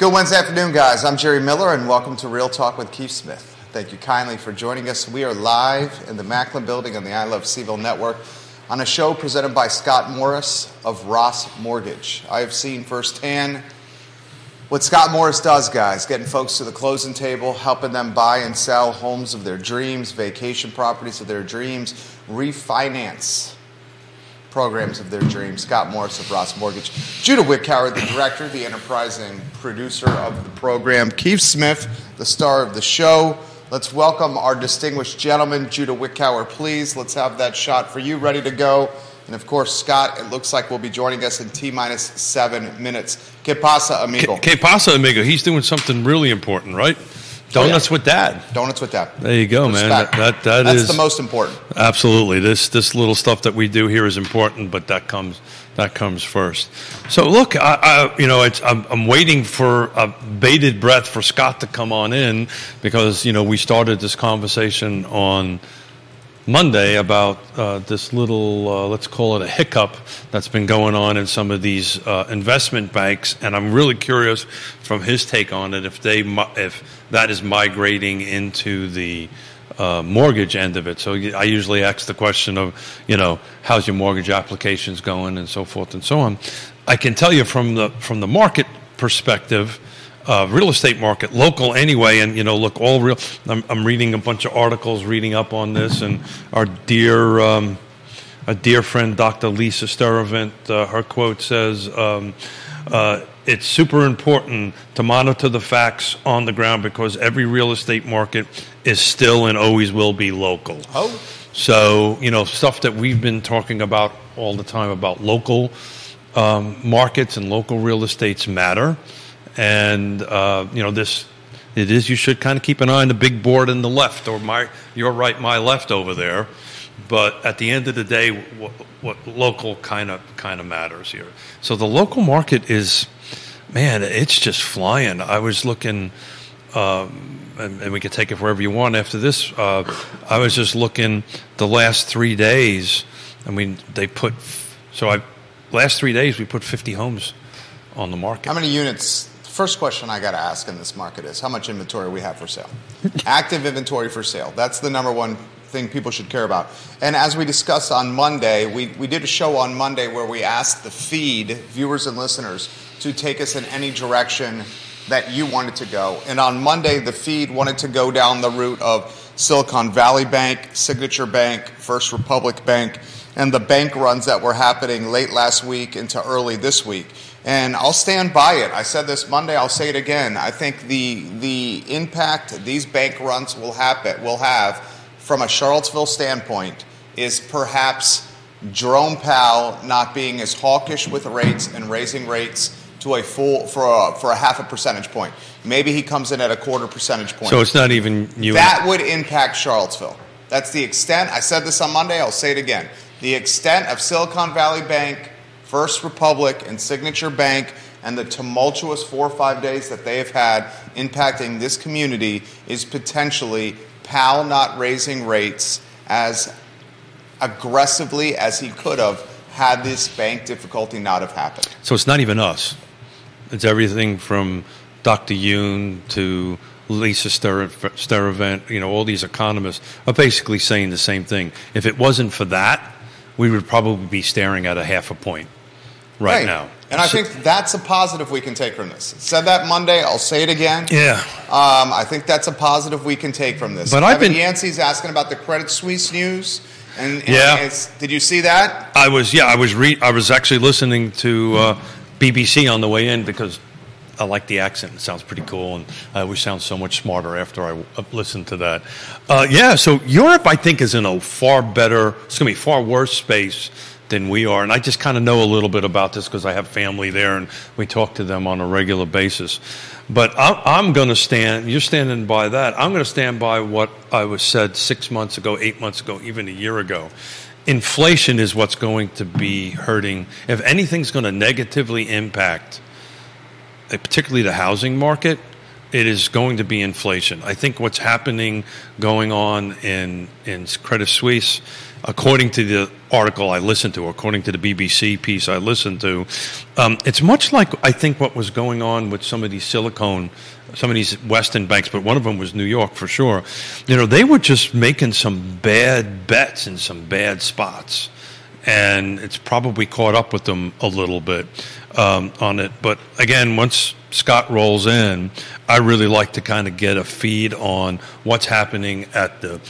Good Wednesday afternoon, guys. I'm Jerry Miller, and welcome to Real Talk with Keith Smith. Thank you kindly for joining us. We are live in the Macklin Building on the I Love CVille Network on a show presented by Scott Morris of Ross Mortgage. I have seen firsthand what Scott Morris does, guys, getting folks to the closing table, helping them buy and sell homes of their dreams, vacation properties of their dreams, refinance programs of their dreams. Scott Morris of Ross Mortgage. Judah Wickower, the director, the enterprising producer of the program. Keith Smith, the star of the show. Let's welcome our distinguished gentleman, Judah Wickower, please. Let's have that shot for you ready to go. And of course, Scott, it looks like we'll be joining us in T minus seven minutes. Que pasa, amigo? Que pasa, amigo? He's doing something really important, right? Donuts Oh, yeah. with dad. Donuts with that. There you go, man. That, that, that That's is- the most important. Absolutely. This this little stuff that we do here is important, but that comes that comes first. So look, I, I you know, it's I'm, I'm waiting for a bated breath for Scott to come on in because you know we started this conversation on Monday about uh, this little, uh, let's call it a hiccup that's been going on in some of these uh, investment banks, and I'm really curious from his take on it if they if that is migrating into the uh, mortgage end of it. So I usually ask the question of, you know, how's your mortgage applications going, and so forth and so on. I can tell you from the from the market perspective uh, real estate market, local anyway, and you know, look, all real. I'm, I'm reading a bunch of articles, reading up on this, and our dear, um, a dear friend, Dr. Lisa Sturtevant, uh, her quote says, um, uh, "It's super important to monitor the facts on the ground because every real estate market is still and always will be local." Oh. So, you know, stuff that we've been talking about all the time about local um, markets and local real estates matter. And, uh, you know, this, it is, you should kind of keep an eye on the big board in the left, or my, your right, my left over there. But at the end of the day, what, what local kind of kind of matters here. So the local market is, man, it's just flying. I was looking, um, and, and we could take it wherever you want after this. Uh, I was just looking the last three days. I mean, they put so I last three days we put 50 homes on the market. How many units? First question I got to ask in this market is how much inventory we have for sale? Active inventory for sale. That's the number one thing people should care about. And as we discussed on Monday, we, we did a show on Monday where we asked the feed, viewers and listeners, to take us in any direction that you wanted to go. And on Monday, the feed wanted to go down the route of Silicon Valley Bank, Signature Bank, First Republic Bank, and the bank runs that were happening late last week into early this week. And I'll stand by it. I said this Monday, I'll say it again. I think the the impact these bank runs will happen will have from a Charlottesville standpoint is perhaps Jerome Powell not being as hawkish with rates and raising rates to a full for a, for a half a percentage point. Maybe he comes in at a quarter percentage point. so it's not even you. That would impact Charlottesville. That's the extent. I said this on Monday. I'll say it again. The extent of Silicon Valley Bank, First Republic, and Signature Bank, and the tumultuous four or five days that they have had impacting this community is potentially Powell not raising rates as aggressively as he could have had this bank difficulty not have happened. So it's not even us. It's everything from Dr. Yun to Lisa Sturtevant. You know, all these economists are basically saying the same thing. If it wasn't for that, we would probably be staring at a half a point right, now. And I think that's a positive we can take from this. Said that Monday. I'll say it again. yeah. Um, I think that's a positive we can take from this. But I've been- Yancey's asking about the Credit Suisse news, and, and Yeah. it's- did you see that? I was yeah I was re- I was actually listening to uh, BBC on the way in because I like the accent. It sounds pretty cool, and I always sound so much smarter after I uh, listen to that. Uh, yeah, so Europe I think is in a far better, it's going to be far worse space than we are, and I just kind of know a little bit about this because I have family there, and we talk to them on a regular basis. But I'm, going to stand. You're standing by that. I'm going to stand by what I was said six months ago, eight months ago, even a year ago. Inflation is what's going to be hurting. If anything's going to negatively impact, uh, particularly the housing market, it is going to be inflation. I think what's happening, going on in in Credit Suisse, according to the article I listened to, according to the BBC piece I listened to, um, it's much like I think what was going on with some of these silicone, some of these Western banks, but one of them was New York for sure. You know, they were just making some bad bets in some bad spots. And it's probably caught up with them a little bit um, on it. But again, once Scott rolls in, I really like to kind of get a feed on what's happening at the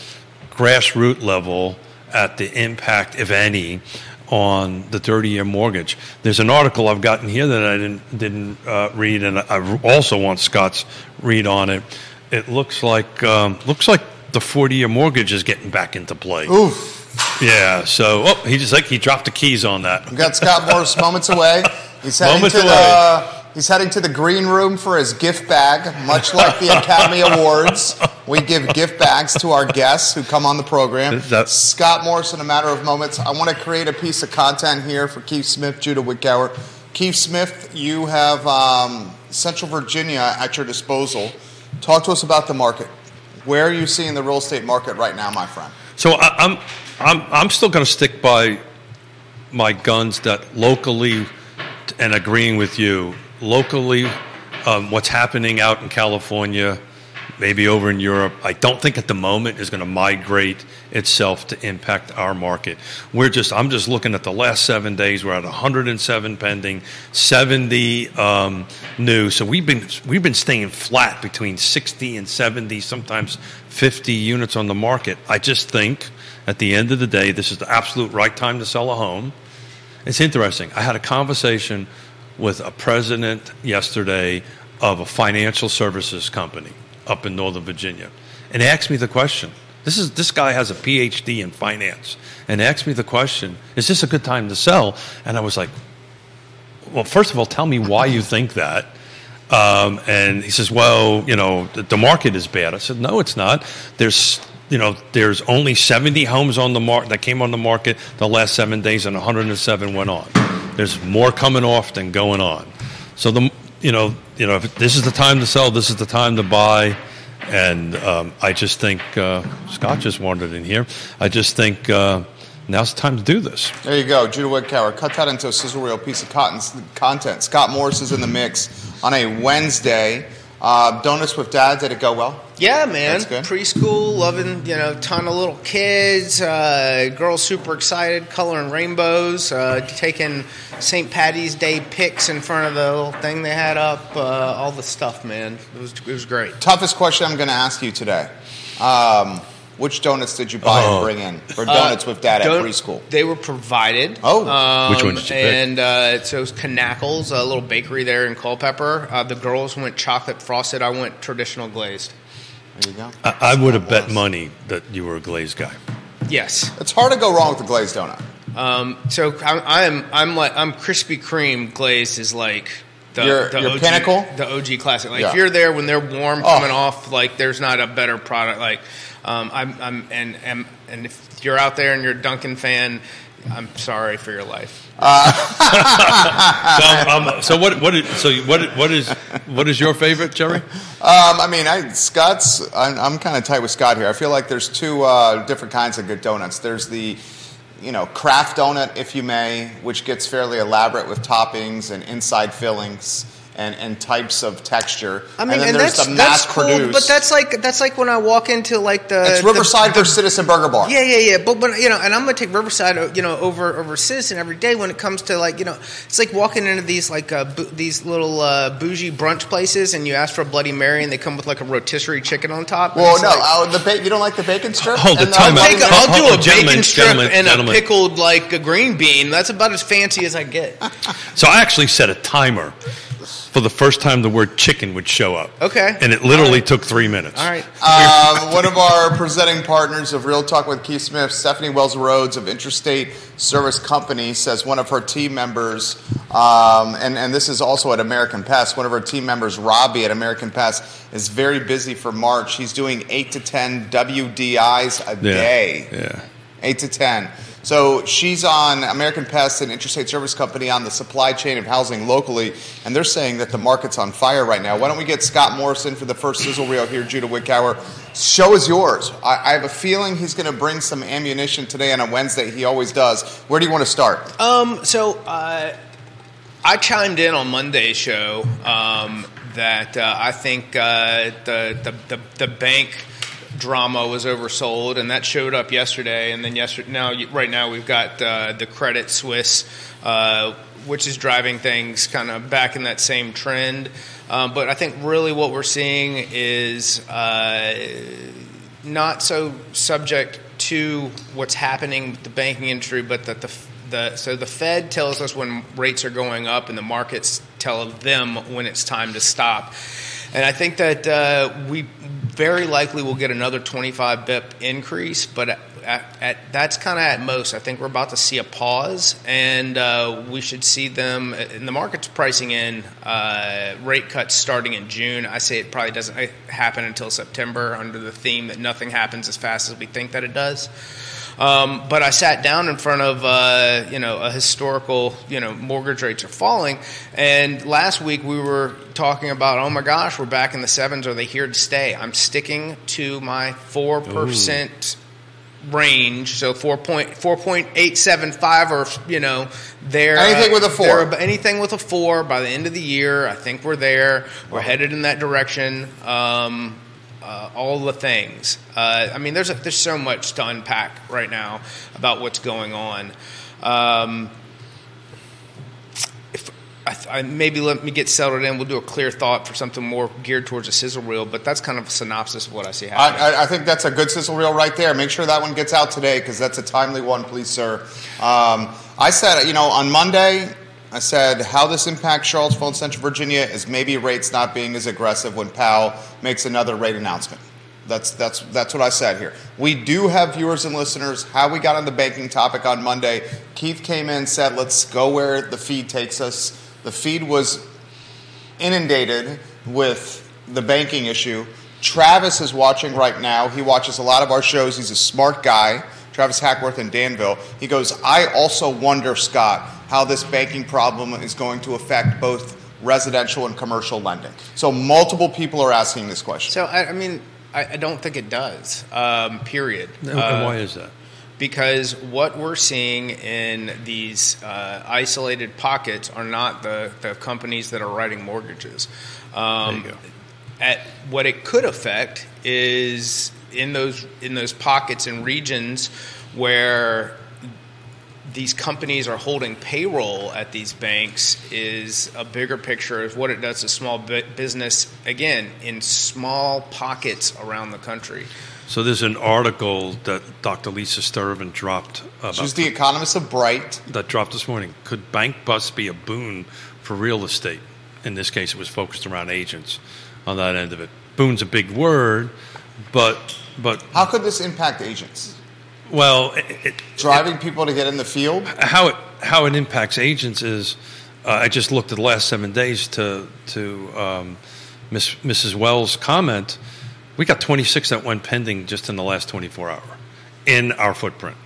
grassroots level at the impact, if any, on the 30-year mortgage. There's an article I've gotten here that I didn't didn't uh, read, and I also want Scott's read on it. It looks like um, looks like the 40-year mortgage is getting back into play. Oof. Yeah. So, oh, he just like he dropped the keys on that. We've got Scott Morris moments away. He's heading Moments to away. the he's heading to the green room for his gift bag, much like the Academy Awards. We give gift bags to our guests who come on the program. Scott Morris, in a matter of moments, I want to create a piece of content here for Keith Smith, Judah Wickauer. Keith Smith, you have um, Central Virginia at your disposal. Talk to us about the market. Where are you seeing the real estate market right now, my friend? So I, I'm I'm I'm still going to stick by my guns that locally, and agreeing with you, locally, um, what's happening out in California, maybe over in Europe, I don't think at the moment is going to migrate itself to impact our market. We're just, I'm just looking at the last seven days. We're at 107 pending, 70 um, new. So we've been we've been staying flat between 60 and 70, sometimes 50 units on the market. I just think at the end of the day, this is the absolute right time to sell a home. It's interesting. I had a conversation with a president yesterday of a financial services company up in Northern Virginia, and asked me the question. This is this guy has a PhD in finance, and asked me the question: Is this a good time to sell? And I was like, Well, first of all, tell me why you think that. Um, and he says, "Well, you know, the, the market is bad." I said, "No, it's not. There's, you know, there's only 70 homes on the market that came on the market the last seven days, and 107 went on. There's more coming off than going on. So the, you know, you know, if this is the time to sell, this is the time to buy." And um, I just think uh, Scott just wandered in here. I just think uh, now's the time to do this. There you go, Judah Wickauer. Cut that into a sizzle reel piece of cotton, content. Scott Morris is in the mix on a Wednesday. Uh, Donuts with Dad, did it go well? Yeah, man. Preschool, loving, you know, ton of little kids. Uh, girls super excited, coloring rainbows, uh, taking St. Patty's Day pics in front of the little thing they had up. Uh, all the stuff, man. It was, it was great. Toughest question I'm going to ask you today. Um, which donuts did you buy Oh. and bring in for Donuts with Dad at Don't- preschool? They were provided. Oh. Um, Which one did you pick? And uh, so it was Knackles, a little bakery there in Culpeper. Uh, the girls went chocolate frosted. I went traditional glazed. There you go. I, I would have bet money that you were a glazed guy. Yes. It's hard to go wrong with the glazed donut. Um, so I'm, I'm I'm like I'm Krispy Kreme glazed is like the, Your- the your OG, pinnacle? the OG classic. Like Yeah. if you're there when they're warm Oh. coming off, like there's not a better product. Like um, I'm I'm and, and and if you're out there and you're a Dunkin' fan, I'm sorry for your life. So, um, so what? What? Is, so what? What is? What is your favorite, Jerry? Um, I mean, I, Scott's. I'm, I'm kind of tight with Scott here. I feel like there's two uh, different kinds of good donuts. There's the, you know, craft donut, if you may, which gets fairly elaborate with toppings and inside fillings and, and types of texture. I mean, and and, there's that's the that's mass cool, produced. but that's like that's like when I walk into like the it's the- Riverside versus Citizen Burger Bar. Yeah, yeah, yeah. But but you know, and I'm gonna take Riverside, uh, you know, over over Citizen every day when it comes to like you know, it's like walking into these like uh, bu- these little uh, bougie brunch places, and you ask for a Bloody Mary, and they come with like a rotisserie chicken on top. and Well, no, like- uh, the ba- you don't like the bacon strip? Hold And the time. I'll, take a, Bloody I'll do a gentlemen, bacon strip gentlemen, and gentlemen. a pickled like a green bean. That's about as fancy as I get. So I actually set a timer for the first time the word chicken would show up. Okay. And it literally took three minutes. All right. Um, one of our presenting partners of Real Talk with Keith Smith, Stephanie Wells Rhodes of Intrastate Service Company, says one of her team members, um, and, and this is also at American Pest, one of her team members, Robbie at American Pest, is very busy for March. He's doing 8 to 10 WDIs a Yeah. day. Yeah. Eight to ten. So she's on American Pest and Intrastate Service Company on the supply chain of housing locally, and they're saying that the market's on fire right now. Why don't we get Scott Morrison for the first sizzle reel here, Judah Wickower? Show is yours. I, I have a feeling he's going to bring some ammunition today on a Wednesday. He always does. Where do you want to start? Um, so uh, I chimed in on Monday's show um, that uh, I think uh, the, the, the the bank drama was oversold, and that showed up yesterday. And then yesterday, now right now we've got uh, the Credit Suisse, uh, which is driving things kind of back in that same trend. Um, but I think really what we're seeing is uh, not so subject to what's happening with the banking industry, but that the the, so the Fed tells us when rates are going up, and the markets tell them when it's time to stop. And I think that uh, we very likely we'll get another 25 bip increase, but at, at, at, that's kind of at most. I think we're about to see a pause, and uh, we should see them. And the market's pricing in uh, rate cuts starting in June. I say it probably doesn't happen until September under the theme that nothing happens as fast as we think that it does. Um, but I sat down in front of uh, you know a historical you know mortgage rates are falling, and last week we were talking about oh my gosh we're back in the sevens are they here to stay? I'm sticking to my four percent range, so four point four point eight seven five, or you know, there anything with a four, anything with a four by the end of the year. I think we're there. We're headed in that direction. Um, uh, all the things. Uh, I mean, there's a, there's so much to unpack right now about what's going on. Um, if I, I, maybe let me get settled in, we'll do a clear thought for something more geared towards a sizzle reel. But that's kind of a synopsis of what I see happening. I, I think that's a good sizzle reel right there. Make sure that one gets out today because that's a timely one, please, sir. Um, I said, you know, on Monday I said how this impacts Charlottesville and Central Virginia is maybe rates not being as aggressive when Powell makes another rate announcement. That's that's that's what I said here. We do have viewers and listeners. How we got on the banking topic on Monday, Keith came in said, "Let's go where the feed takes us." The feed was inundated with the banking issue. Travis is watching right now. He watches a lot of our shows. He's a smart guy. Travis Hackworth in Danville. He goes, I also wonder, Scott, how this banking problem is going to affect both residential and commercial lending. So multiple people are asking this question. So I, I mean, I, I, don't think it does. Um, period. And uh, why is that? Because what we're seeing in these uh, isolated pockets are not the, the companies that are writing mortgages. Um, there you go. At what it could affect is in those in those pockets and regions where these companies are holding payroll at these banks is a bigger picture of what it does to small business again in small pockets around the country. So there's an article that Dr. Lisa Sturtevant dropped. About She's the economist of Bright. That dropped this morning. Could bank busts be a boon for real estate? In this case, it was focused around agents on that end of it. Boon's a big word, but but how could this impact agents? Well, it, it, driving it, people to get in the field. How it how it impacts agents is, uh, I just looked at the last seven days to to um, Miss, Mrs. Wells' comment. We got 26 that went pending just in the last 24 hour in our footprint.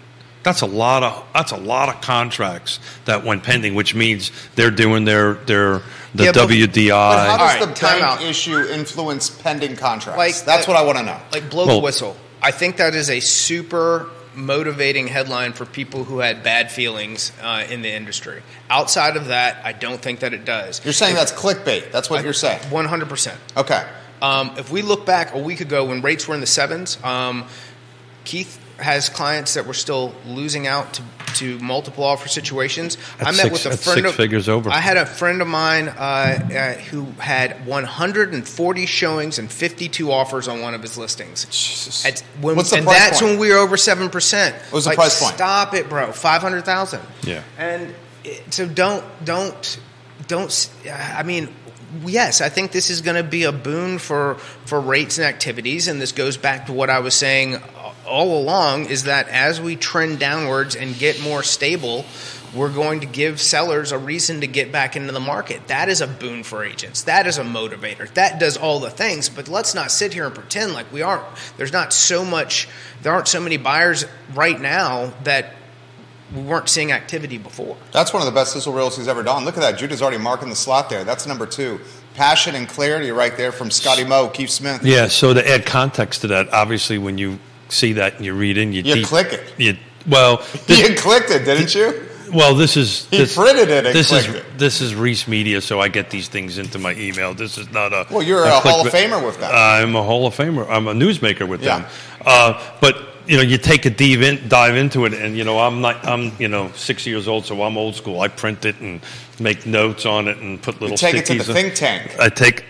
That's a lot of that's a lot of contracts that went pending, which means they're doing their their the yeah, WDI. But how does right, the bank issue influence pending contracts? Like, that's what I want to know. Like blow well, the whistle. I think that is a super motivating headline for people who had bad feelings uh, in the industry. Outside of that, I don't think that it does. You're saying if, that's clickbait. That's what I, you're saying. One hundred percent. Okay. Um, if we look back a week ago when rates were in the sevens, um, Keith has clients that were still losing out to, to multiple offer situations. That's I met six, with a friend of figures over. I had a friend of mine uh, uh, who had 140 showings and 52 offers on one of his listings. Jesus. At, when, What's the and price that's point? when we were over seven percent. What was like, the price point? Stop it, bro. Five hundred thousand. Yeah. And it, so don't don't don't. I mean yes, I think this is going to be a boon for for rates and activities, and this goes back to what I was saying all along is that as we trend downwards and get more stable, we're going to give sellers a reason to get back into the market. That is a boon for agents. That is a motivator. That does all the things. But let's not sit here and pretend like we aren't. There's not so much. There aren't so many buyers right now that we weren't seeing activity before. That's one of the best Sissel Realty's ever done. Look at that. Judah's already marking the slot there. That's number two. Passion and clarity right there from Scotty Moe, Keith Smith. Yeah. So to add context to that, obviously, when you see that and you read in, you, You deep- click it. You well, this, You clicked it, didn't you? well, this is He this, printed it and this is it. this is RISMedia, so I get these things into my email. This is not a Well, you're a Hall of Famer with that. I'm a Hall of Famer. I'm a newsmaker with Yeah. them. Uh, but you know, you take a dive, in, dive into it, and you know, I'm not. I'm you know, six years old, so I'm old school. I print it and make notes on it and put little. You take it to the think tank. I take.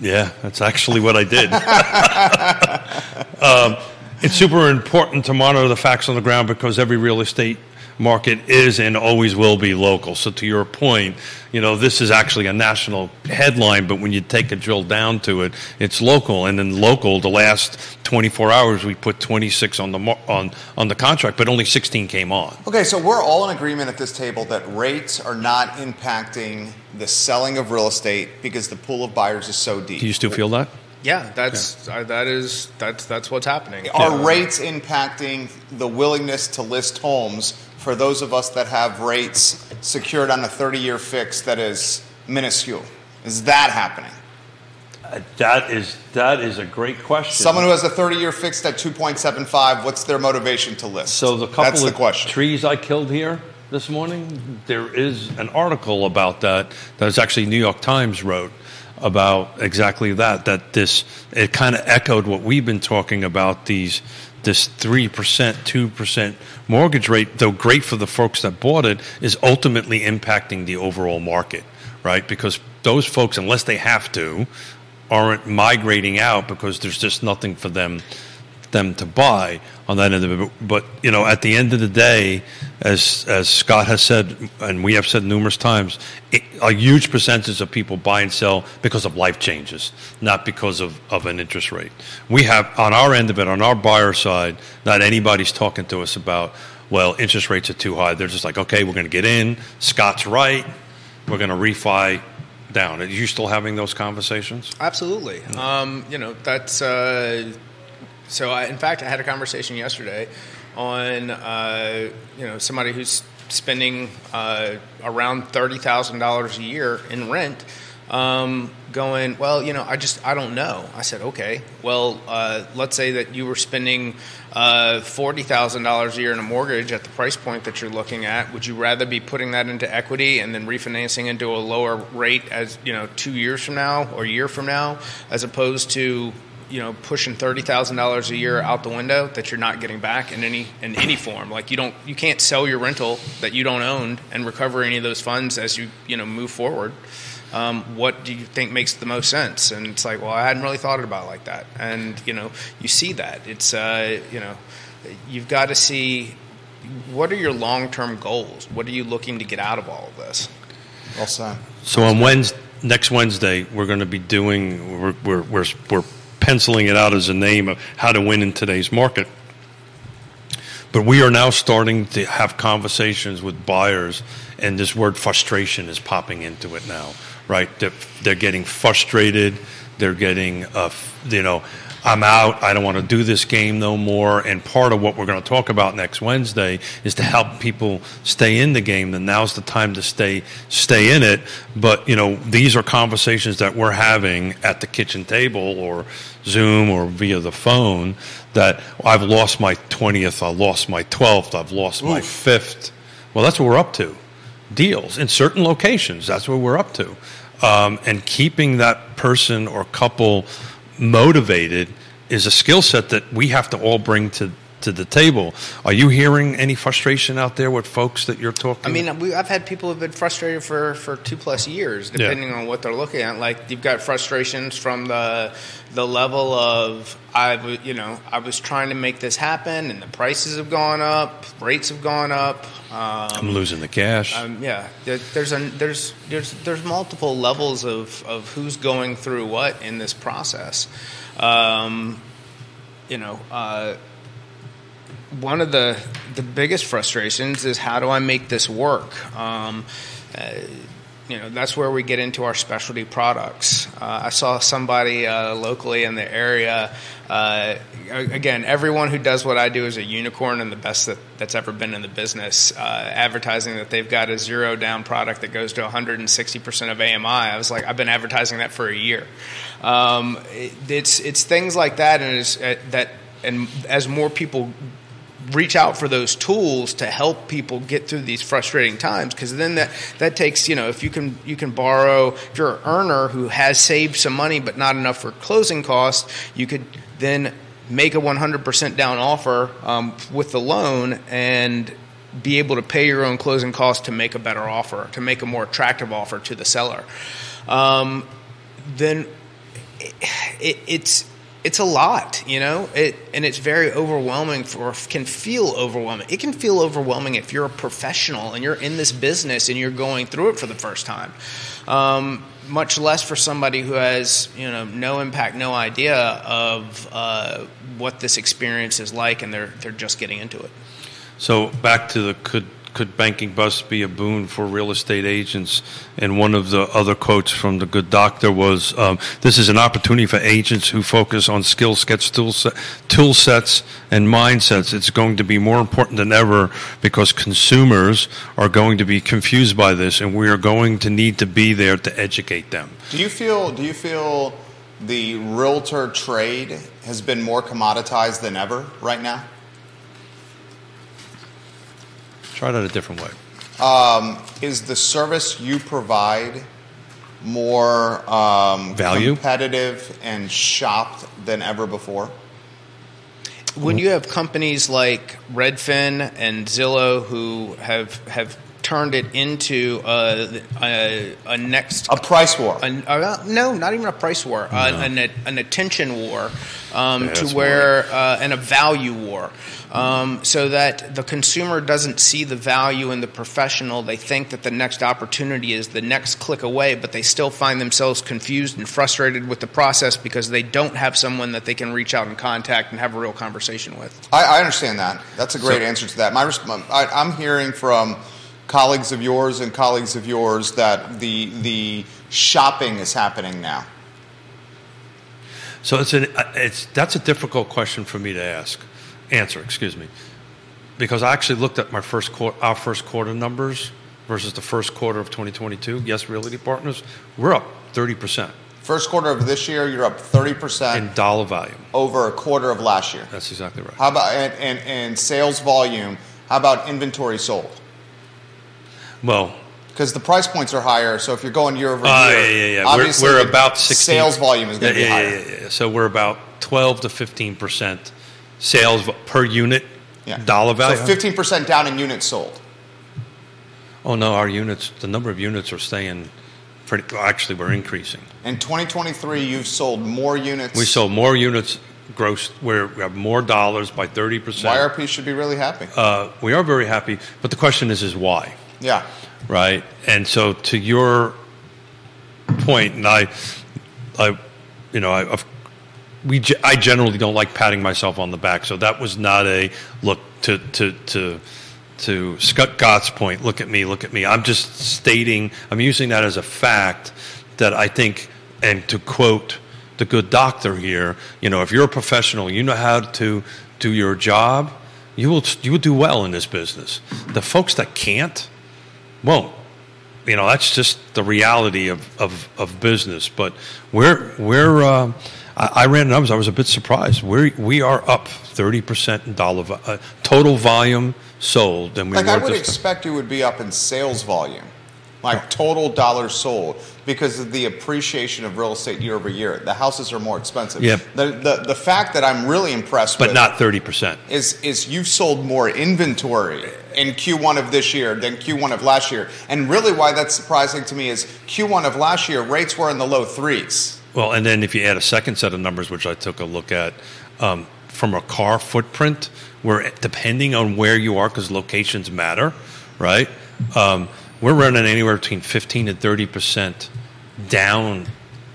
Yeah, that's actually what I did. um, it's super important to monitor the facts on the ground because every real estate market is and always will be local. So to your point, you know, this is actually a national headline, but when you take a drill down to it, it's local. And then local, the last 24 hours, we put 26 on the on on the contract, but only 16 came on. Okay, so we're all in agreement at this table that rates are not impacting the selling of real estate because the pool of buyers is so deep. Do you still feel that? Yeah, that's uh, that is that's that's what's happening. Are Uh, rates impacting the willingness to list homes for those of us that have rates secured on a 30 year fix that is minuscule? Is that happening? Uh, That is that is a great question. Someone who has a 30 year fixed at 2.75, what's their motivation to list? So the couple That's of the question. trees I killed here this morning, there is an article about that that was actually New York Times wrote about exactly that. That this it kind of echoed what we've been talking about these this three percent, two percent mortgage rate, though great for the folks that bought it, is ultimately impacting the overall market, right? Because those folks, unless they have to, aren't migrating out because there's just nothing for them them to buy on that end of it. But you know, at the end of the day, as as Scott has said, and we have said numerous times, it, a huge percentage of people buy and sell because of life changes, not because of, of an interest rate. We have on our end of it, on our buyer side, not anybody's talking to us about. Well, interest rates are too high. They're just like, okay, we're going to get in. Scott's right. We're going to refi down. Are you still having those conversations? Absolutely. Um, you know, that's uh, so. I, in fact, I had a conversation yesterday on uh, you know somebody who's spending uh, around thirty thousand dollars a year in rent. Um, going well, you know, I just I don't know. I said, okay, well, uh, let's say that you were spending uh, forty thousand dollars a year in a mortgage at the price point that you're looking at. Would you rather be putting that into equity and then refinancing into a lower rate as you know two years from now or a year from now, as opposed to you know pushing thirty thousand dollars a year out the window that you're not getting back in any in any form. Like you don't you can't sell your rental that you don't own and recover any of those funds as you you know move forward. Um, what do you think makes the most sense? And it's like, well, I hadn't really thought about it like that. And you know, you see that it's uh, you know, you've got to see what are your long term goals. What are you looking to get out of all of this? Well said. So on Wednesday, next Wednesday, we're going to be doing, we're, we're, we're, we're penciling it out as a name of how to win in today's market. But we are now starting to have conversations with buyers, and this word frustration is popping into it now, right? They're, they're getting frustrated. They're getting, uh, you know, I'm out. I don't want to do this game no more. And part of what we're going to talk about next Wednesday is to help people stay in the game. Then now's the time to stay stay in it. But you know, these are conversations that we're having at the kitchen table or Zoom or via the phone. That I've lost my twentieth. I lost my twelfth. I've lost my fifth. Well, that's what we're up to. Deals in certain locations. That's what we're up to. Um, and keeping that person or couple motivated is a skill set that we have to all bring to to the table. Are you hearing any frustration out there with folks that you're talking? I mean, we, I've had people who've been frustrated for, for two plus years, Yeah. depending on what they're looking at. Like you've got frustrations from the the level of I, w- you know, I was trying to make this happen, and the prices have gone up, rates have gone up. I'm Um, losing the cash. um, yeah, there, there's a, there's there's there's multiple levels of, of who's going through what in this process. Um, you know, uh, one of the the biggest frustrations is how do I make this work? Um, uh, you know, that's where we get into our specialty products. Uh, I saw somebody uh, locally in the area. Uh, again, everyone who does what I do is a unicorn and the best that, that's ever been in the business. Uh, advertising that they've got a zero down product that goes to 160% of AMI. I was like, I've been advertising that for a year. Um, it, it's it's things like that, and uh, that and as more people reach out for those tools to help people get through these frustrating times because then that that takes you know if you can you can borrow if you're an earner who has saved some money but not enough for closing costs you could then make a 100% down offer um, with the loan and be able to pay your own closing costs to make a better offer to make a more attractive offer to the seller. Um, then it, it, it's it's a lot, you know, it, and it's very overwhelming for can feel overwhelming. It can feel overwhelming if you're a professional and you're in this business and you're going through it for the first time. Um, much less for somebody who has you know no impact, no idea of uh, what this experience is like, and they're they're just getting into it. So back to the could could banking bust be a boon for real estate agents? And one of the other quotes from the good doctor was, um, "This is an opportunity for agents who focus on skill sets, tool, set, tool sets, and mindsets. It's going to be more important than ever because consumers are going to be confused by this, and we are going to need to be there to educate them." Do you feel? Do you feel? The realtor trade has been more commoditized than ever right now? Try it out a different way. Um, is the service you provide more um, Value? competitive and shopped than ever before? When you have companies like Redfin and Zillow who have have turned it into a, a, a next A price war. a, uh, no, not even a price war, uh, an, an attention war, um, Yeah, to that's where uh, and a value war, um, so that the consumer doesn't see the value in the professional. They think that the next opportunity is the next click away, but they still find themselves confused and frustrated with the process because they don't have someone that they can reach out and contact and have a real conversation with. I, I understand that. That's a great So- answer to that. My, resp- I, I'm hearing from colleagues of yours and colleagues of yours that the the shopping is happening now. So it's an it's that's a difficult question for me to ask, answer. Excuse me, because I actually looked at my first quarter, our first quarter numbers versus the first quarter of 2022. Yes, Realty Partners, we're up 30 percent First quarter of this year, you're up 30% in dollar volume. over a quarter of last year. That's exactly right. How about and, and, and sales volume? How about inventory sold? Well, Because the price points are higher, so if you're going year over year, uh, yeah, yeah, yeah. We're, obviously we're the about 16. sales volume is going to yeah, be higher. Yeah, yeah. So we're about 12 to 15 percent sales per unit, dollar value. So 15% down in units sold. oh no, our units, the number of units are staying. Pretty, actually, we're increasing. In 2023, you've sold more units. We sold more units gross. We're, we have more dollars by 30 percent. YRP should be really happy. Uh, we are very happy, but the question is, is why, yeah. right? And so, to your point, and I, I, you know, I, I've, we, I generally don't like patting myself on the back, so that was not a look to to to to Scott Gott's point. Look at me, look at me. I'm just stating. I'm using that as a fact that I think, and to quote the good doctor here, you know, if you're a professional, you know how to do your job. You will you will do well in this business. The folks that can't won't. You know, that's just the reality of, of, of business. But we're we're uh, I, I ran numbers. I was a bit surprised. We we are up thirty percent in dollar vo- uh, total volume sold, and we Like I would expect you would be up in sales volume, like total dollars sold, because of the appreciation of real estate year over year. The houses are more expensive. Yep. The the, the fact that I'm really impressed but with not thirty percent. is is you've sold more inventory in Q1 of this year than Q1 of last year. And really why that's surprising to me is Q1 of last year rates were in the low threes. Well, and then if you add a second set of numbers, which I took a look at, um, from a car footprint, where depending on where you are, because locations matter, right? Um, we're running anywhere between 15 and 30 percent down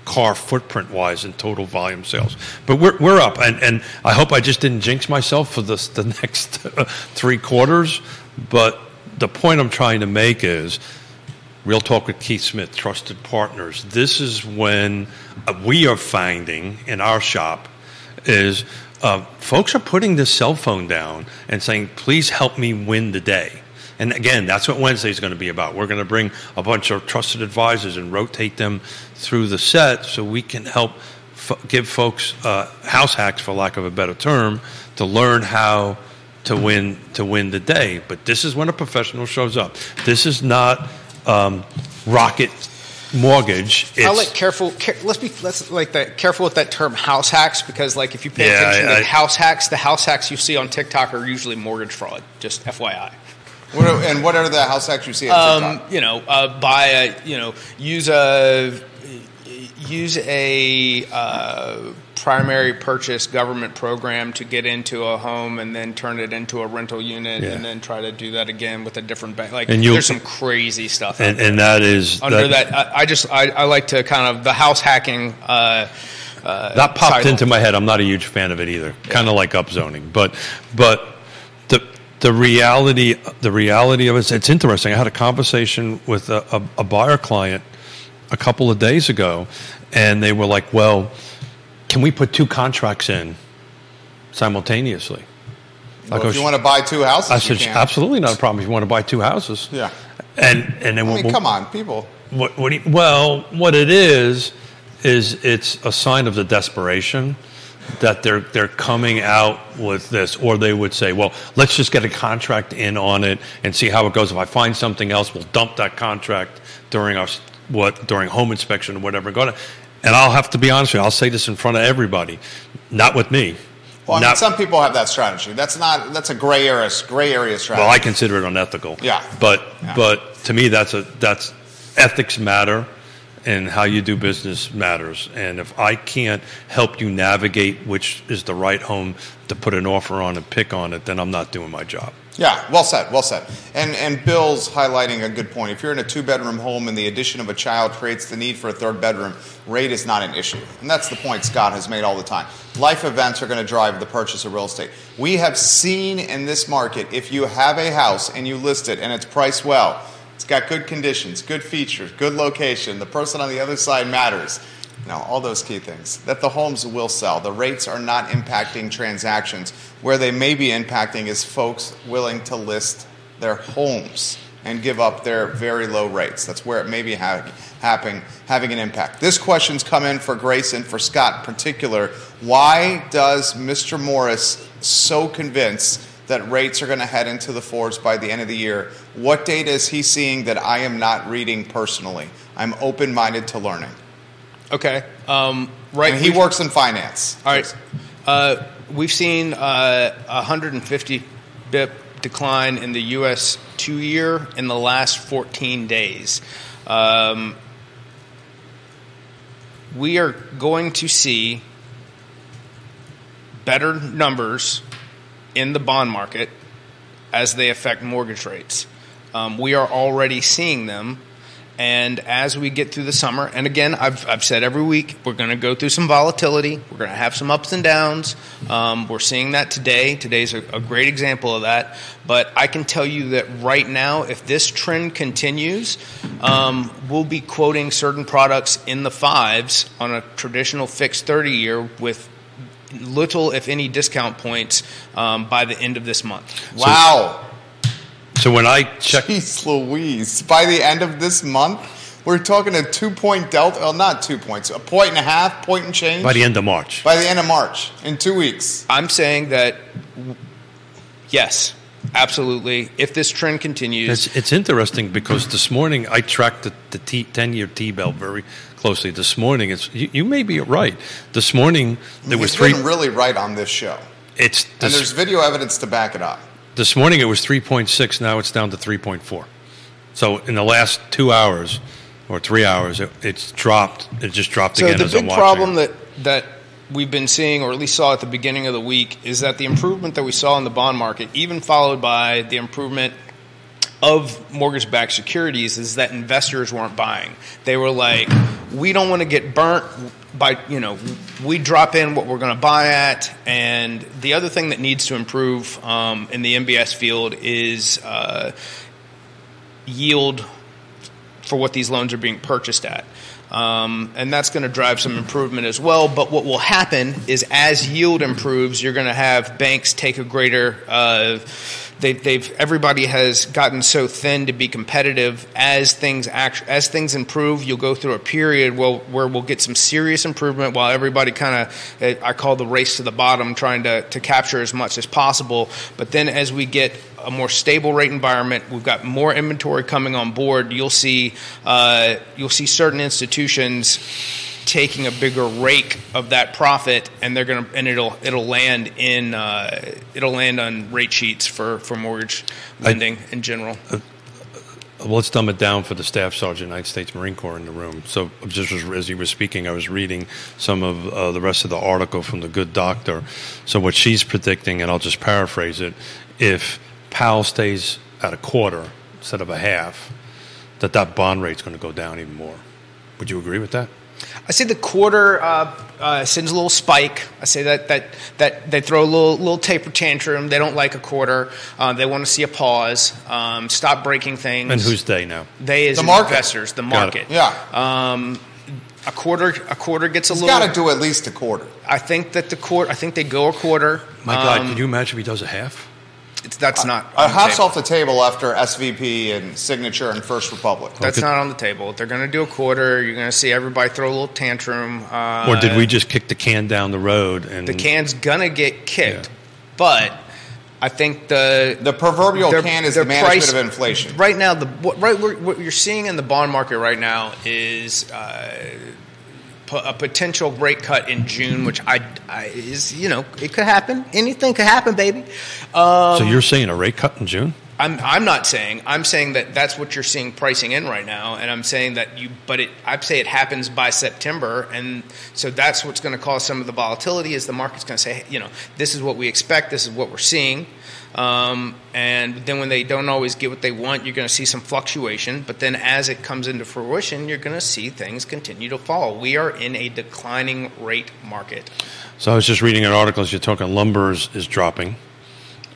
car footprint wise in total volume sales. But we're, we're up, and, and I hope I just didn't jinx myself for this, the next three quarters. But the point I'm trying to make is Real Talk with Keith Smith, Trusted Partners. This is when uh, we are finding in our shop is uh, folks are putting this cell phone down and saying, please help me win the day. And again, that's what Wednesday is going to be about. We're going to bring a bunch of trusted advisors and rotate them through the set so we can help f- give folks uh, house hacks, for lack of a better term, to learn how to win to win the day. But this is when a professional shows up. This is not um, rocket mortgage. I like careful. Care, let's be let's like that careful with that term house hacks because like if you pay Yeah, attention I- to I- house hacks, the house hacks you see on TikTok are usually mortgage fraud. Just FYI. What are, and what are the house hacks you see on Um, you know, uh, buy a you know use a use a uh, primary purchase government program to get into a home and then turn it into a rental unit Yeah. and then try to do that again with a different bank. Like And there's some crazy stuff. and, there. and that is under that, I, I just I, I like to kind of the house hacking. Uh, that popped title. into my head. I'm not a huge fan of it either. Kind of like upzoning, but but the reality the reality of it, it's interesting. I had a conversation with a, a, a buyer client a couple of days ago, and they were like, "Well, can we put two contracts in simultaneously?" I Well, go, if you want to buy two houses, I said, absolutely not a problem. If you want to buy two houses, Yeah. and and then I we'll- come on, people. what, what do you, well, what it is is it's a sign of the desperation that they're they're coming out with this, or they would say, "Well, let's just get a contract in on it and see how it goes. If I find something else, we'll dump that contract during our what during home inspection or whatever." And I'll have to be honest with you. I'll say this in front of everybody, not with me. Well, I mean, Not- some people have that strategy. That's not. That's a gray area. Gray area strategy. Well, I consider it unethical. Yeah. But Yeah. but to me, that's a that's ethics matter, and how you do business matters. And if I can't help you navigate which is the right home to put an offer on and pick on it, then I'm not doing my job. Yeah, well said, well said. And and Bill's highlighting a good point. If you're in a two bedroom home and the addition of a child creates the need for a third bedroom, rate is not an issue. And that's the point Scott has made all the time. Life events are going to drive the purchase of real estate. We have seen in this market if you have a house and you list it and it's priced well, it's got good conditions, good features, good location, the person on the other side matters. You know, all those key things. That the homes will sell. The rates are not impacting transactions. Where they may be impacting is folks willing to list their homes and give up their very low rates. That's where it may be ha- happening, having an impact. This question's come in for Grayson, for Scott in particular. Why does Mr. Morris so convinced that rates are going to head into the fours by the end of the year? What data is he seeing that I am not reading personally? I'm open minded to learning. Okay. Um, right. And he works in finance. All right. Uh, we've seen uh, a 150 bip decline in the U.S. two year in the last 14 days. Um, we are going to see better numbers in the bond market as they affect mortgage rates. Um, we are already seeing them. And as we get through the summer, and again, I've, I've said every week, we're going to go through some volatility. We're going to have some ups and downs. Um, we're seeing that today. Today's a, a great example of that. But I can tell you that right now, if this trend continues, um, we'll be quoting certain products in the fives on a traditional fixed 30 year with little, if any, discount points um, by the end of this month. Wow. So when I check, Jeez Louise. By the end of this month, we're talking a two point delta. Well, not two points, a point and a half, point and change. by the end of March, By the end of March, in two weeks. I'm saying that yes, absolutely. If this trend continues, It's, it's interesting because this morning I tracked the, the T, 10-year T-bill very closely. This morning, it's you, you may be right. This morning there was He's three. been really right on this show. It's And there's video evidence to back it up. This morning it was 3.6. Now it's down to 3.4. So in the last two hours or three hours, it, it's dropped. It just dropped so again the as I'm big problem that that we've been seeing, or at least saw at the beginning of the week, is that the improvement that we saw in the bond market, even followed by the improvement of mortgage-backed securities, is that investors weren't buying. They were like, "We don't want to get burnt." By you know, we drop in what we're going to buy at, and the other thing that needs to improve um, in the MBS field is uh, yield for what these loans are being purchased at. Um, and that's going to drive some improvement as well. But what will happen is as yield improves, you're going to have banks take a greater. Uh, they, they've everybody has gotten so thin to be competitive. As things act, as things improve, you'll go through a period where, where we'll get some serious improvement, while everybody kind of I call the race to the bottom, trying to to capture as much as possible. But then as we get a more stable rate environment. We've got more inventory coming on board. You'll see uh, you'll see certain institutions taking a bigger rake of that profit, and they're gonna and it'll it'll land in uh, it'll land on rate sheets for for mortgage lending I, in general. Uh, well, let's dumb it down for the staff sergeant, United States Marine Corps in the room. So, just as he was speaking, I was reading some of uh, the rest of the article from the good doctor. So, what she's predicting, and I'll just paraphrase it: if Powell stays at a quarter instead of a half, that that bond rate's going to go down even more. Would you agree with that? I say the quarter uh, uh, sends a little spike. I say that that that they throw a little little taper tantrum. They don't like a quarter. Uh, they want to see a pause. Um, stop breaking things. And who's they now? They is the market. investors. The market. Yeah. Um, a quarter. A quarter gets a He's little. Got to do at least a quarter. I think that the quarter. I think they go a quarter. My God, um, can you imagine if he does a half? It's, that's not. A half's off the table after SVP and Signature and First Republic. That's not on the table. They're going to do a quarter. You're going to see everybody throw a little tantrum. Uh, or did we just kick the can down the road? And the can's going to get kicked, yeah. but. I think the the proverbial can is the management price, of inflation. Right now, the what, right what you're seeing in the bond market right now is uh, a potential rate cut in June, which I, I, is you know it could happen. Anything could happen, baby. Um, so you're saying a rate cut in June? I'm I'm not saying. I'm saying that that's what you're seeing pricing in right now, and I'm saying that you. But it, I'd say it happens by September, and so that's what's going to cause some of the volatility. Is the market's going to say, you know, this is what we expect. This is what we're seeing. Um, and then when they don't always get what they want, you're going to see some fluctuation. But then as it comes into fruition, you're going to see things continue to fall. We are in a declining rate market. So I was just reading an article as you're talking, lumber is, is dropping.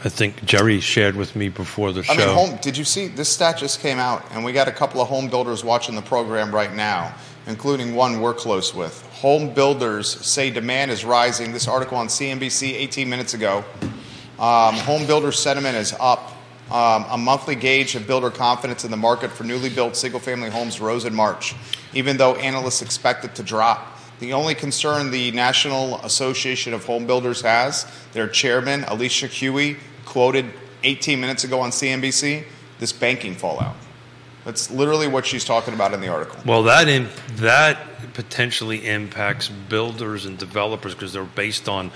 I think Jerry shared with me before the show. I mean, home, did you see this stat just came out, and we got a couple of home builders watching the program right now, including one we're close with. Home builders say demand is rising. This article on CNBC 18 minutes ago. Um, home builder sentiment is up. Um, a monthly gauge of builder confidence in the market for newly built single family homes rose in March, even though analysts expect it to drop. The only concern the National Association of Home Builders has, their chairman, Alicia Huey, quoted 18 minutes ago on CNBC, this banking fallout. That's literally what she's talking about in the article. Well, that in, that potentially impacts builders and developers because they're based on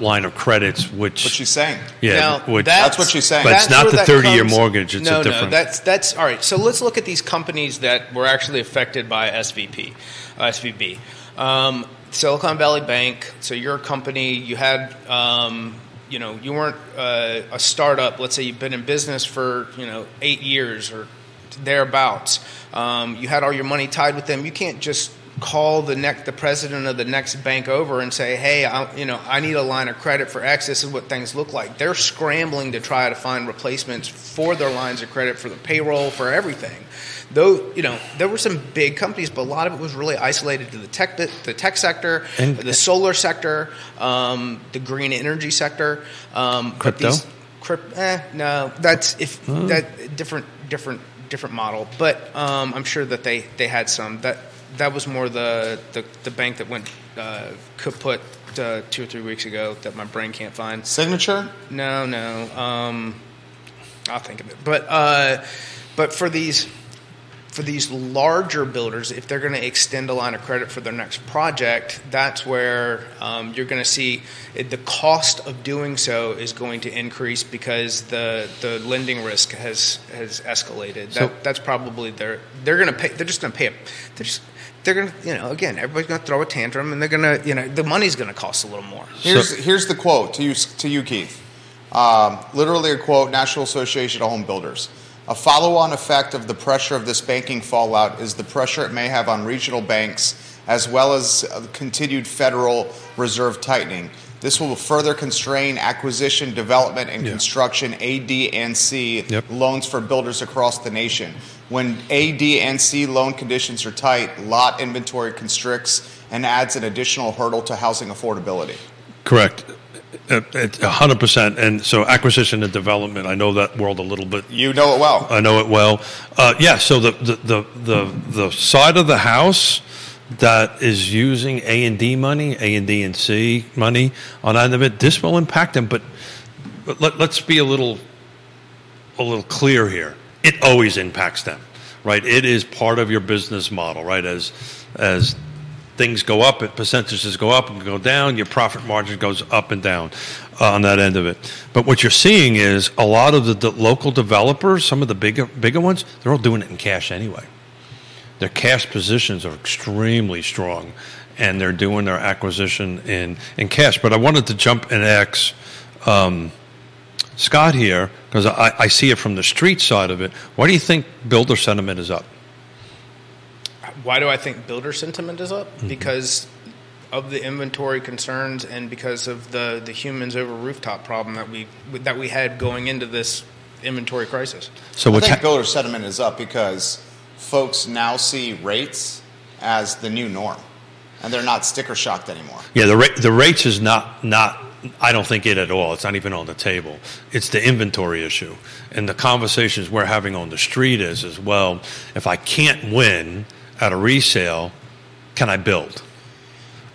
line of credits, which what she's saying. Yeah, now, which, that's, that's, what she's saying. But it's not the thirty-year mortgage. It's no, a different. No, that's that's all right. So let's look at these companies that were actually affected by SVP, uh, SVB. Um, Silicon Valley Bank. So you're a company. You had. Um, you know, you weren't uh, a startup. Let's say you've been in business for you know eight years or thereabouts. Um, you had all your money tied with them. You can't just call the next the president of the next bank over and say, "Hey, I, you know, I need a line of credit for X. This is what things look like." They're scrambling to try to find replacements for their lines of credit for the payroll for everything. Though you know there were some big companies, but a lot of it was really isolated to the tech the tech sector, and, the solar sector, um, the green energy sector. Um, crypto. These, crypt, eh, no, that's if oh. that different different different model, but um, I'm sure that they, they had some. That that was more the the, the bank that went uh, kaput uh, two or three weeks ago that my brain can't find. Signature? No, no. Um, I'll think of it. But uh, but for these for these larger builders, if they're going to extend a line of credit for their next project, that's where um, you're going to see it, the cost of doing so is going to increase because the the lending risk has has escalated. So, that, that's probably their they're going to pay. They're just going to pay. A, they're just they're going to, you know, again, everybody's going to throw a tantrum, and they're going to, you know, the money's going to cost a little more. Here's so, here's the quote to you to you, Keith. Um, literally a quote: National Association of Home Builders. A follow on effect of the pressure of this banking fallout is the pressure it may have on regional banks, as well as continued Federal Reserve tightening. This will further constrain acquisition, development, and yeah. construction (AD&C) yep. loans for builders across the nation. When A, D, and C loan conditions are tight, lot inventory constricts and adds an additional hurdle to housing affordability. Correct. Uh, hundred percent. And so acquisition and development, I know that world a little bit. You know it well. I know it well. Uh, yeah. So the, the, the, the, the side of the house that is using A and D money, A and D and C money on end of it, this will impact them. But, but let, let's be a little, a little clear here. It always impacts them, right? It is part of your business model, right? As, as things go up, percentages go up and go down, your profit margin goes up and down uh, on that end of it. But what you're seeing is a lot of the, the local developers, some of the bigger bigger ones, they're all doing it in cash anyway. Their cash positions are extremely strong, and they're doing their acquisition in in cash. But I wanted to jump and ask. Um, Scott here, because I, I see it from the street side of it. Why do you think builder sentiment is up? Why do I think builder sentiment is up? Mm-hmm. Because of the inventory concerns and because of the, the humans over rooftop problem that we that we had going into this inventory crisis. So I what's think ha- builder sentiment is up because folks now see rates as the new norm, and they're not sticker shocked anymore. Yeah, the ra- the rates is not not. I don't think it at all. It's not even on the table. It's the inventory issue, and the conversations we're having on the street is as well. If I can't win at a resale, can I build?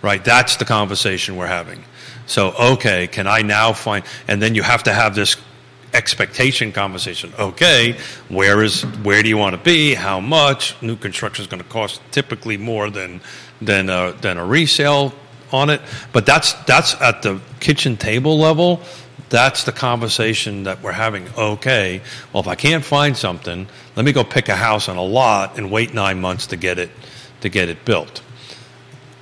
Right. That's the conversation we're having. So okay, can I now find? And then you have to have this expectation conversation. Okay, where is where do you want to be? How much? New construction is going to cost typically more than than a, than a resale on it. But that's that's at the kitchen table level. That's the conversation that we're having. Okay, well if I can't find something, let me go pick a house on a lot and wait nine months to get it to get it built.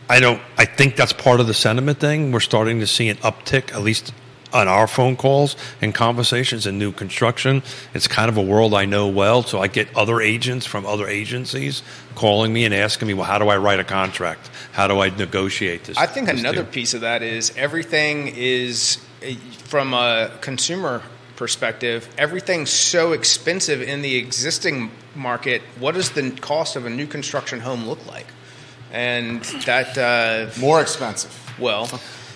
I don't. I think that's part of the sentiment thing. We're starting to see an uptick, at least on our phone calls and conversations in new construction. It's kind of a world I know well, so I get other agents from other agencies calling me and asking me, "Well, how do I write a contract? How do I negotiate this?" I think this another deal?" piece of that is everything is eh, from a consumer perspective, everything's so expensive in the existing market. What does the cost of a new construction home look like? And that, uh, More expensive. well,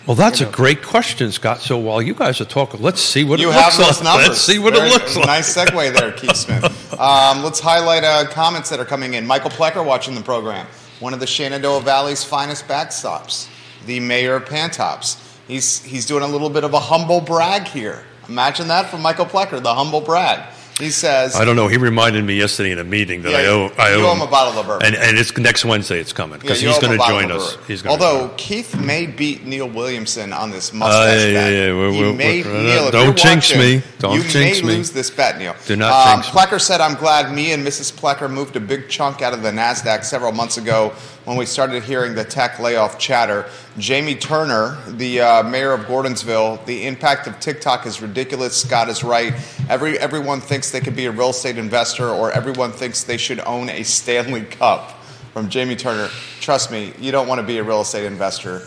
Well, that's a great question, Scott. So while you guys are talking, let's see what You it have looks those like. numbers. Let's see what Very- it looks like. Nice segue there, Keith Smith. Um, let's highlight uh, comments that are coming in. Michael Plecker watching the program. One of the Shenandoah Valley's finest backstops, the mayor of Pantops. He's he's doing a little bit of a humble brag here. Imagine that from Michael Plecker, the humble brag. He says, I don't know. He reminded me yesterday in a meeting that Yeah, I owe. I owe him a bottle of bourbon. and, and it's next Wednesday. It's coming because you he's going to join us. He's gonna Although to Keith may beat Neil Williamson on this Uh, mustache yeah, bet. yeah, we're- we're- may, we're- Neil, don't jinx watching, me. Don't you jinx may me. lose this bet, Neil. Do not um, jinx me. Plecker said, "I'm glad me and Mrs. Plecker moved a big chunk out of the Nasdaq several months ago when we started hearing the tech layoff chatter." Jamie Turner, the uh, mayor of Gordonsville, the impact of TikTok is ridiculous. Scott is right. Every everyone thinks they could be a real estate investor, or everyone thinks they should own a Stanley Cup. From Jamie Turner, trust me, you don't want to be a real estate investor.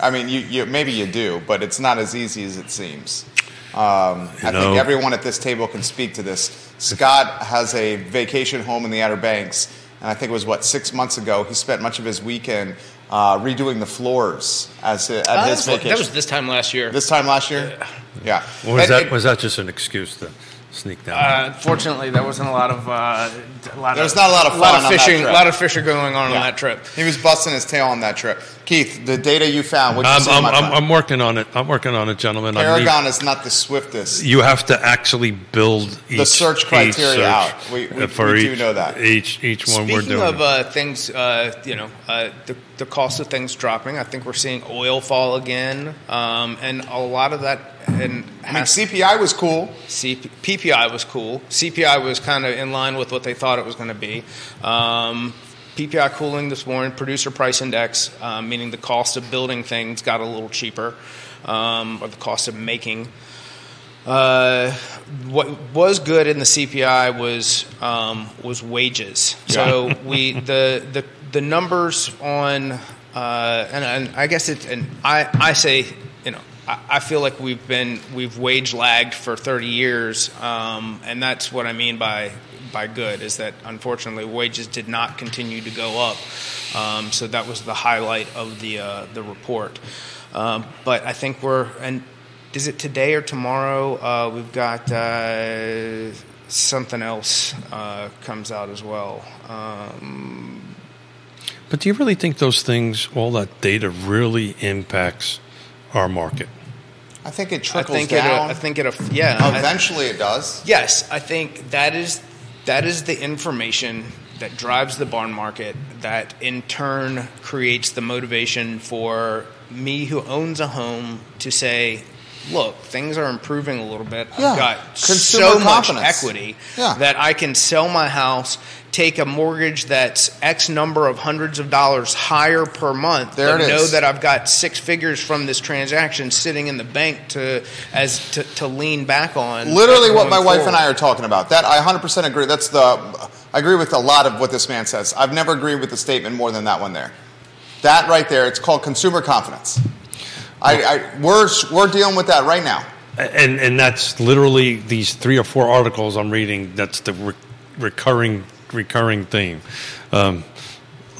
I mean, you, you maybe you do, but it's not as easy as it seems. Um, I know- think everyone at this table can speak to this. Scott has a vacation home in the Outer Banks, and I think it was what six months ago. He spent much of his weekend uh, redoing the floors as at uh, his that, was, vacation. that was this time last year. this time last year. Yeah. Or was And that it- was that just an excuse to sneak down? Uh, fortunately, there wasn't a lot of uh, a lot There was of, not a lot of lot of fishing. A lot of fishing going on Yeah. on that trip. He was busting his tail on that trip. Keith, the data you found, what you I'm, I'm, I'm. I'm working on it. I'm working on it, gentlemen. I need- Paragon is not the swiftest. you have to actually build each, search each criteria search, out. We- we- for we do know that. Each each one we're Speaking of uh, things, uh, you know, uh, the, the cost of things dropping. I think we're seeing oil fall again, um, and a lot of that. And I mean, CPI was cool. CP, PPI was cool. CPI was kind of in line with what they thought it was going to be. Um, PPI cooling this morning, producer price index, um, meaning the cost of building things got a little cheaper, um, or the cost of making. Uh, what was good in the CPI was um, was wages. So we the the the numbers on uh, and, and I guess it and I I say I, feel like we've been we've wage lagged for 30 years, um, and that's what I mean by by good is that unfortunately wages did not continue to go up. Um, so that was the highlight of the uh, the report. Um, but I think we're and is it today or tomorrow? Uh, we've got uh, something else uh, comes out as well. Um, But do you really think those things, all that data, really impacts our market? I think it I trickles think it. Uh, down. I think it. Uh, yeah. I- Eventually, it does. Yes, I think that is that is the information that drives the bond market that in turn creates the motivation for me who owns a home to say look things are improving a little bit Yeah, i've got consumer so much equity Yeah. that i can sell my house take a mortgage that's x number of hundreds of dollars higher per month There it know is. that i've got six figures from this transaction sitting in the bank to as to, to lean back on Literally, what my wife and I are talking about. That I 100% agree. That's the. I agree with a lot of what this man says. I've never agreed with the statement more than that one there. That right there. It's called consumer confidence. I, I we're we're dealing with that right now. And and that's literally these three or four articles I'm reading. That's the re- recurring recurring theme. Um,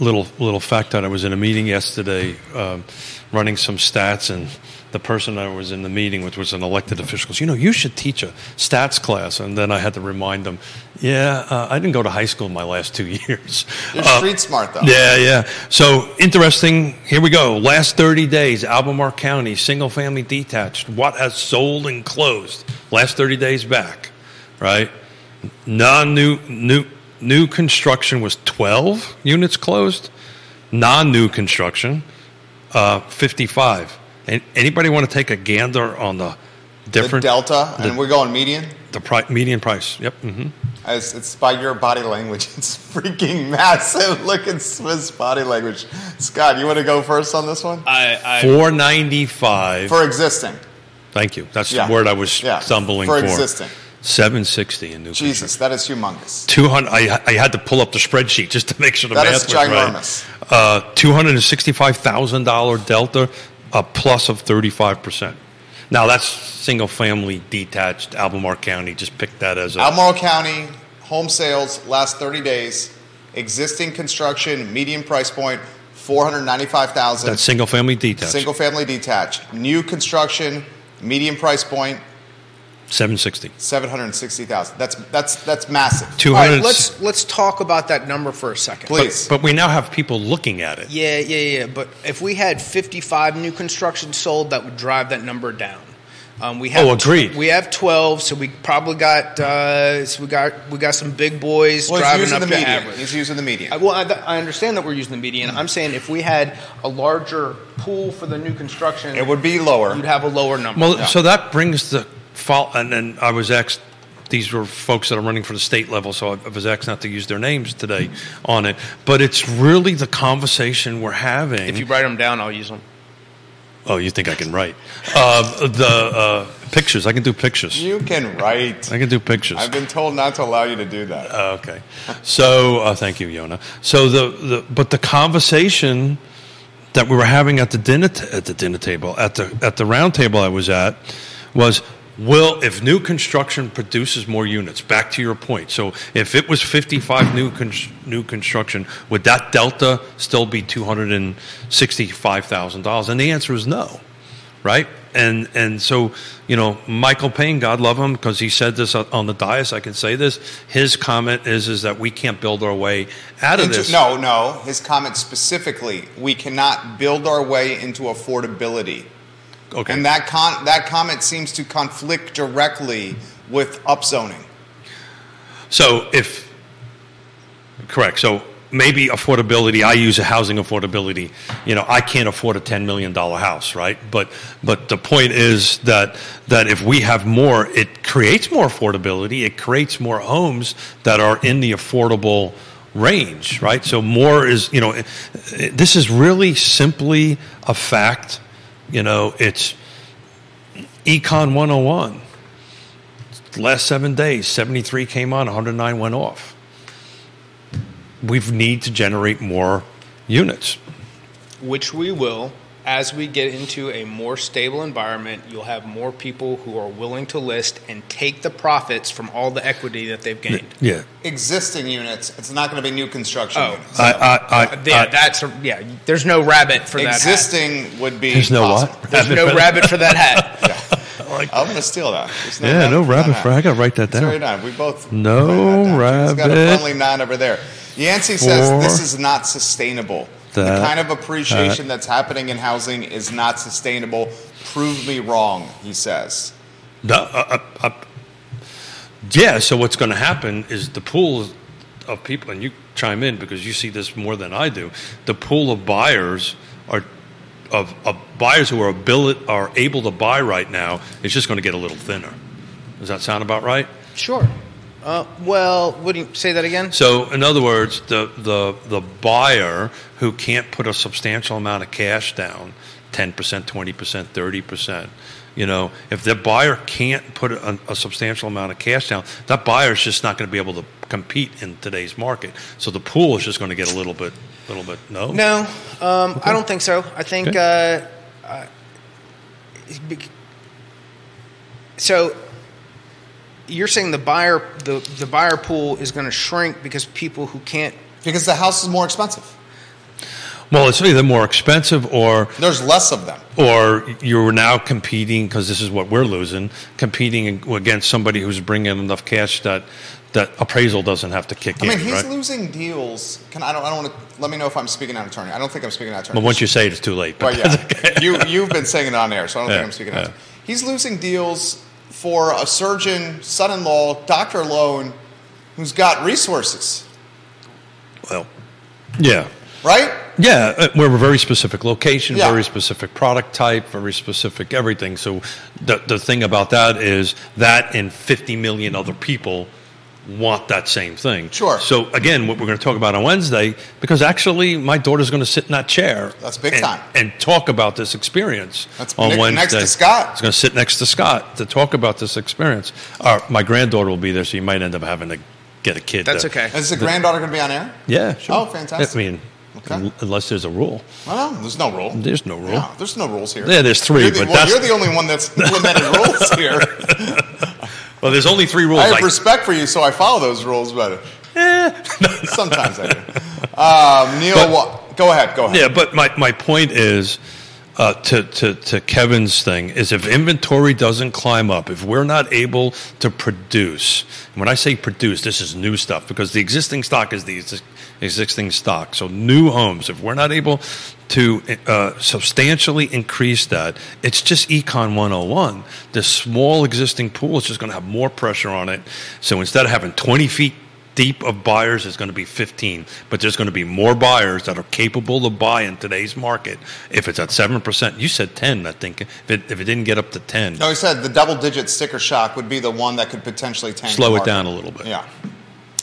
little little fact that I was in a meeting yesterday, um, running some stats, and the person I was in the meeting with was an elected official. Goes, you know, you should teach a stats class. And then I had to remind them, yeah, uh, I didn't go to high school in my last two years. You're Uh, street smart though. yeah, yeah. So interesting. Here we go. Last 30 days, Albemarle County, single family detached. What has sold and closed? Last 30 days back, right? Non new, new, new construction was 12 units closed. Non new construction, uh, 55. And anybody want to take a gander on the The different, delta, the- and we're going median. the pri- median price? Yep. hmm As it's by your body language. It's freaking massive. Look at Swiss body language. Scott, you want to go first on this one? I, I 495. For existing. Thank you. That's Yeah. the word I was Yeah. stumbling For for. existing. 760 in new York. Jesus, that is humongous. 200. I, I had to pull up the spreadsheet just to make sure the That math is was right. ginormous. Uh, $265,000 delta, a plus of 35%. Now, that's single family detached, Albemarle County. Just pick that as a. Albemarle County home sales last 30 days, existing construction, median price point, 495,000. that's single family detached. Single family detached. New construction, median price point, 760. 760,000. That's that's that's massive. 200. All right, let's let's talk about that number for a second. Please. But we now have people looking at it. Yeah, yeah, yeah. But if we had 55 new construction sold, that would drive that number down. Um, we have Oh, agreed. we have 12, so we probably got uh, so we got we got some big boys well, he's driving using up the to median. average. He's using the median. I, well, I, I understand that we're using the median. I'm saying if we had a larger pool for the new construction, it would be lower. you'd have a lower number. Well, so that brings the and then I was asked. These were folks that are running for the state level, so I was asked not to use their names today on it. But it's really the conversation we're having. if you write them down, I'll use them. oh, you think I can write uh, the uh, pictures? I can do pictures. You can write. I can do pictures. I've been told not to allow you to do that. Uh, okay. So uh, thank you, Yonna. So the, the but the conversation that we were having at the dinner t- at the dinner table at the at the round table I was at was will if new construction produces more units back to your point so if it was 55 new con- new construction would that delta still be $265,000 and the answer is no right? And and so you know, Michael Payne, God love him, because he said this on the dais. I can say this. His comment is is that we can't build our way out of Into- this. no, no. His comment specifically, we cannot build our way into affordability. Okay. And that con- that comment seems to conflict directly with upzoning. so if correct, so maybe affordability. I use a housing affordability. You know, I can't afford a ten million dollar house, right? But but the point is that that if we have more, it creates more affordability. It creates more homes that are in the affordable range, right? So more is you know, this is really simply a fact. You know, it's Econ 101. Last seven days, 73 came on, 109 went off we need to generate more units. which we will as we get into a more stable environment, you'll have more people who are willing to list and take the profits from all the equity that they've gained. Yeah. Existing units. It's not going to be new construction Oh. units. I, I, I, Uh, yeah, I- that's a, yeah. There's no rabbit for that. hat. Existing would be. There's no possible. what? There's no rabbit for that hat. I'm going to steal that. There's yeah, no rabbit for that hat. I got to write that It's very down. nice. We both No wrote that down. He's got a rabbit friendly nod over there. Yancey says this is not sustainable. The kind of appreciation that's happening in housing is not sustainable. Prove me wrong, he says. The- uh, uh, uh, yeah, so what's going to happen is the pool of people, and you chime in because you see this more than I do. The pool of buyers are of, of buyers who are able, are able to buy right now is just going to get a little thinner. Does that sound about right? Sure. Uh, well, would you say that again? So, in other words, the, the, the buyer who can't put a substantial amount of cash down 10%, 20%, 30%. You know, if the buyer can't put a, a substantial amount of cash down, that buyer is just not going to be able to compete in today's market. So the pool is just going to get a little bit, little bit. No, No, um, I don't think so. I think Okay. uh, uh, so. You're saying the buyer the, the buyer pool is going to shrink because people who can't Because the house is more expensive. Well, it's either more expensive or There's less of them. or you're now competing because this is what we're losing, competing against somebody who's bringing enough cash that that appraisal doesn't have to kick in. I mean, in. he's right? losing deals. Can I don't. I don't want to. Let me know if I'm speaking out of turn. I don't think I'm speaking out of turn. But once you say it, it's too late. Well, But yeah, okay. you you've been saying it on air, so I don't Yeah, think I'm speaking out. of yeah. turn. He's losing deals for a surgeon, son-in-law, doctor alone, who's got resources, well, yeah, right? yeah. uh, We're a very specific location, Yeah. very specific product type, very specific everything. So the the thing about that is that and 50 million other people want that same thing. Sure. So again, what we're going to talk about on Wednesday, because actually my daughter's going to sit in that chair. That's big and, time. And talk about this experience That's on ne- Wednesday. next to Scott. It's going to sit next to Scott to talk about this experience. Uh, my granddaughter will be there, so you might end up having to get a kid. That's to- okay. Is the granddaughter going to be on air? Yeah, sure. Oh, fantastic. I mean, Okay. unless there's a rule. Well, no, there's no rule. There's no rule. No, there's no rules here. Yeah, there's three, You're the, but well, that's- you're the only one that's implemented rules here. Well, there's only three rules. I have Like- respect for you, so I follow those rules, but sometimes I do. Um, Neil, But- wa- go ahead. Go ahead. Yeah, but my, my point is uh, to, to, to Kevin's thing is if inventory doesn't climb up, if we're not able to produce, and when I say produce, this is new stuff because the existing stock is the existing stock. So new homes, if we're not able to uh, substantially increase that, it's just Econ 101. The small existing pool is just going to have more pressure on it. So instead of having 20 feet deep of buyers is going to be 15, but there's going to be more buyers that are capable to buy in today's market. If it's at 7%, you said 10, I think. If it, if it didn't get up to 10, No, he said the double-digit sticker shock would be the one that could potentially tank. slow it down a little bit. Yeah,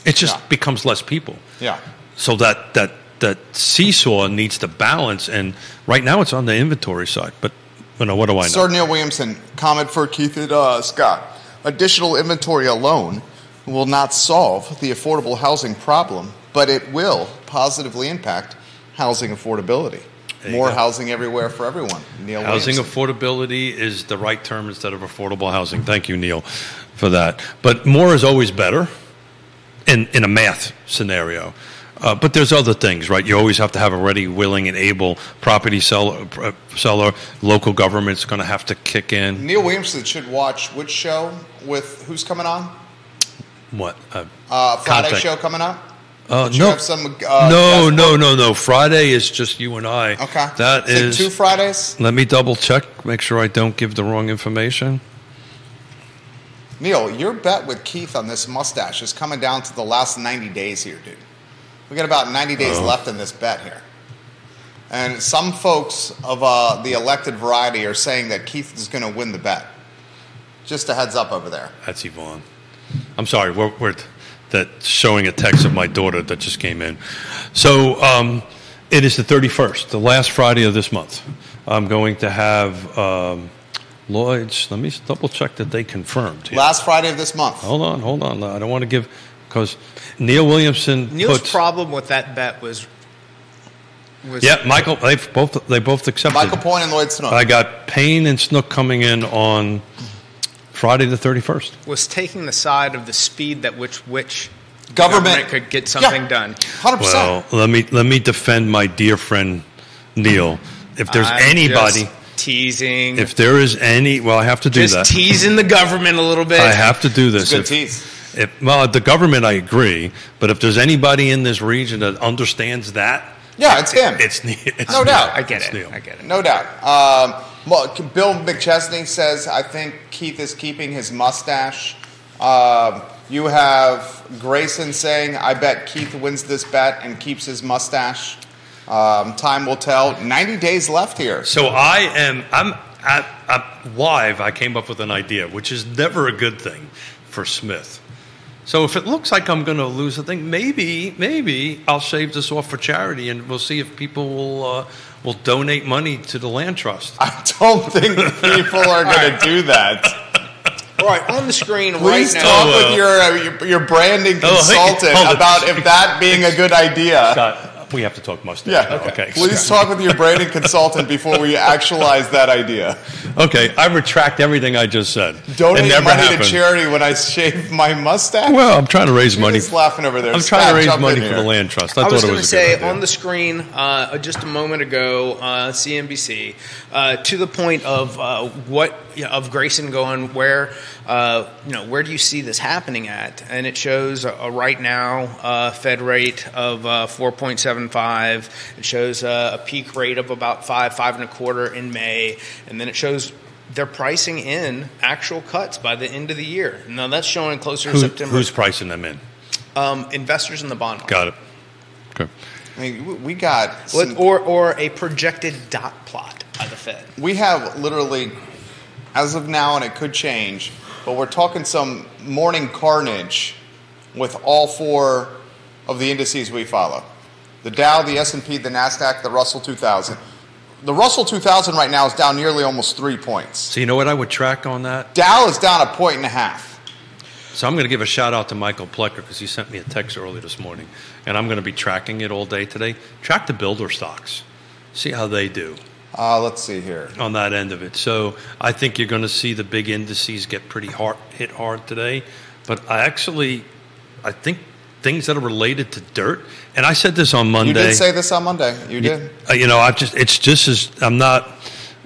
It just Yeah. becomes less people. yeah. So that, that, that seesaw needs to balance, and right now it's on the inventory side. But you know, what do I know? Sir Neil Williamson, comment for Keith and uh, Scott. Additional inventory alone will not solve the affordable housing problem, but it will positively impact housing affordability. More go. housing everywhere for everyone. Neil Housing Williamson. affordability is the right term instead of affordable housing. Thank you, Neil, for that. But more is always better in, in a math scenario. Uh, but there's other things, right? You always have to have a ready, willing, and able property seller. uh, seller. Local government's going to have to kick in. Neil Williamson should watch which show with who's coming on? What? Uh, Uh, Friday Contact. show coming up? uh, no, have some, uh, no, no, no, no. Friday is just you and I. Okay. That Is it is. two Fridays. let me double check. Make sure I don't give the wrong information. Neil, your bet with Keith on this mustache is coming down to the last 90 days here, dude. We got about 90 days Oh. left in this bet here. And some folks of uh, the elected variety are saying that Keith is going to win the bet. Just a heads up over there. That's Yvonne. I'm sorry. We're, we're that showing a text of my daughter that just came in. So um, it is the 31st, the last Friday of this month. I'm going to have um, Lloyd's. Let me double check that they confirmed. here. Last Friday of this month. Hold on, hold on. I don't want to give because Neil Williamson Neil's puts. problem with that bet was Was- Yeah, Michael. They both they both accepted. Michael Payne and Lloyd Snook. I got Payne and Snook coming in on Friday the thirty first. was taking the side of the speed that which which Government- could get something Yeah. done. Hundred Well, let me let me defend my dear friend Neil. If there's I'm anybody, just teasing, if there is any, well, I have to do just that. teasing the government a little bit. I have to do this. Good If- tease. If, well, the government, I agree, but if there's anybody in this region that understands that, Yeah, it's him. it's, Ne- it's No Neil. doubt. I get It's it. Neil. I get it. No doubt. Um, well, Bill McChesney says, I think Keith is keeping his mustache. Um, you have Grayson saying, I bet Keith wins this bet and keeps his mustache. Um, time will tell. 90 days left here. So I am. I'm at, at live. I came up with an idea, which is never a good thing for Smith. So if it looks like I'm going to lose a thing, maybe maybe I'll shave this off for charity, and we'll see if people will uh, will donate money to the land trust. I don't think people are going to do that. All right, on the screen Please right talk now. well. with your, uh, your your branding Oh, hey, consultant about if that being a good idea. Scott, we have to talk mustache. Yeah. now, Okay. Please talk with your branding consultant before we actualize that idea. Okay. I retract everything I just said. Donate it never money happened. to charity when I shave my mustache. Well, I'm trying to raise money. Who's laughing over there? I'm Scott, trying to raise money for the land trust. I, I thought was going was to a good say idea. on the screen uh, just a moment ago, uh, CNBC, uh, to the point of uh, what you know, of Grayson going where uh, you know where do you see this happening at? And it shows a, a right now uh, Fed rate of uh, 4.75. It shows uh, a peak rate of about five, five and a quarter in May, and then it shows. They're pricing in actual cuts by the end of the year. Now that's showing closer Who- to September. who's pricing them in? um, investors in the bond market. Got it. Okay. I mean, we- we got some- or or a projected dot plot by the Fed. we have literally, as of now, and it could change, but we're talking some morning carnage with all four of the indices we follow: the Dow, the S and P, the Nasdaq, the Russell 2000. The Russell 2000 right now is down nearly almost three points. So you know what I would track on that? Dow is down a point and a half. So I'm going to give a shout out to Michael Plecker because he sent me a text early this morning, and I'm going to be tracking it all day today. Track the builder stocks, see how they do Uh, let's see here. on that end of it. So I think you're going to see the big indices get pretty hard, hit hard today. But I actually, I think things that are related to dirt, and I said this on Monday. You did say this on Monday. You did. Uh, you know, I just it's just as I'm not,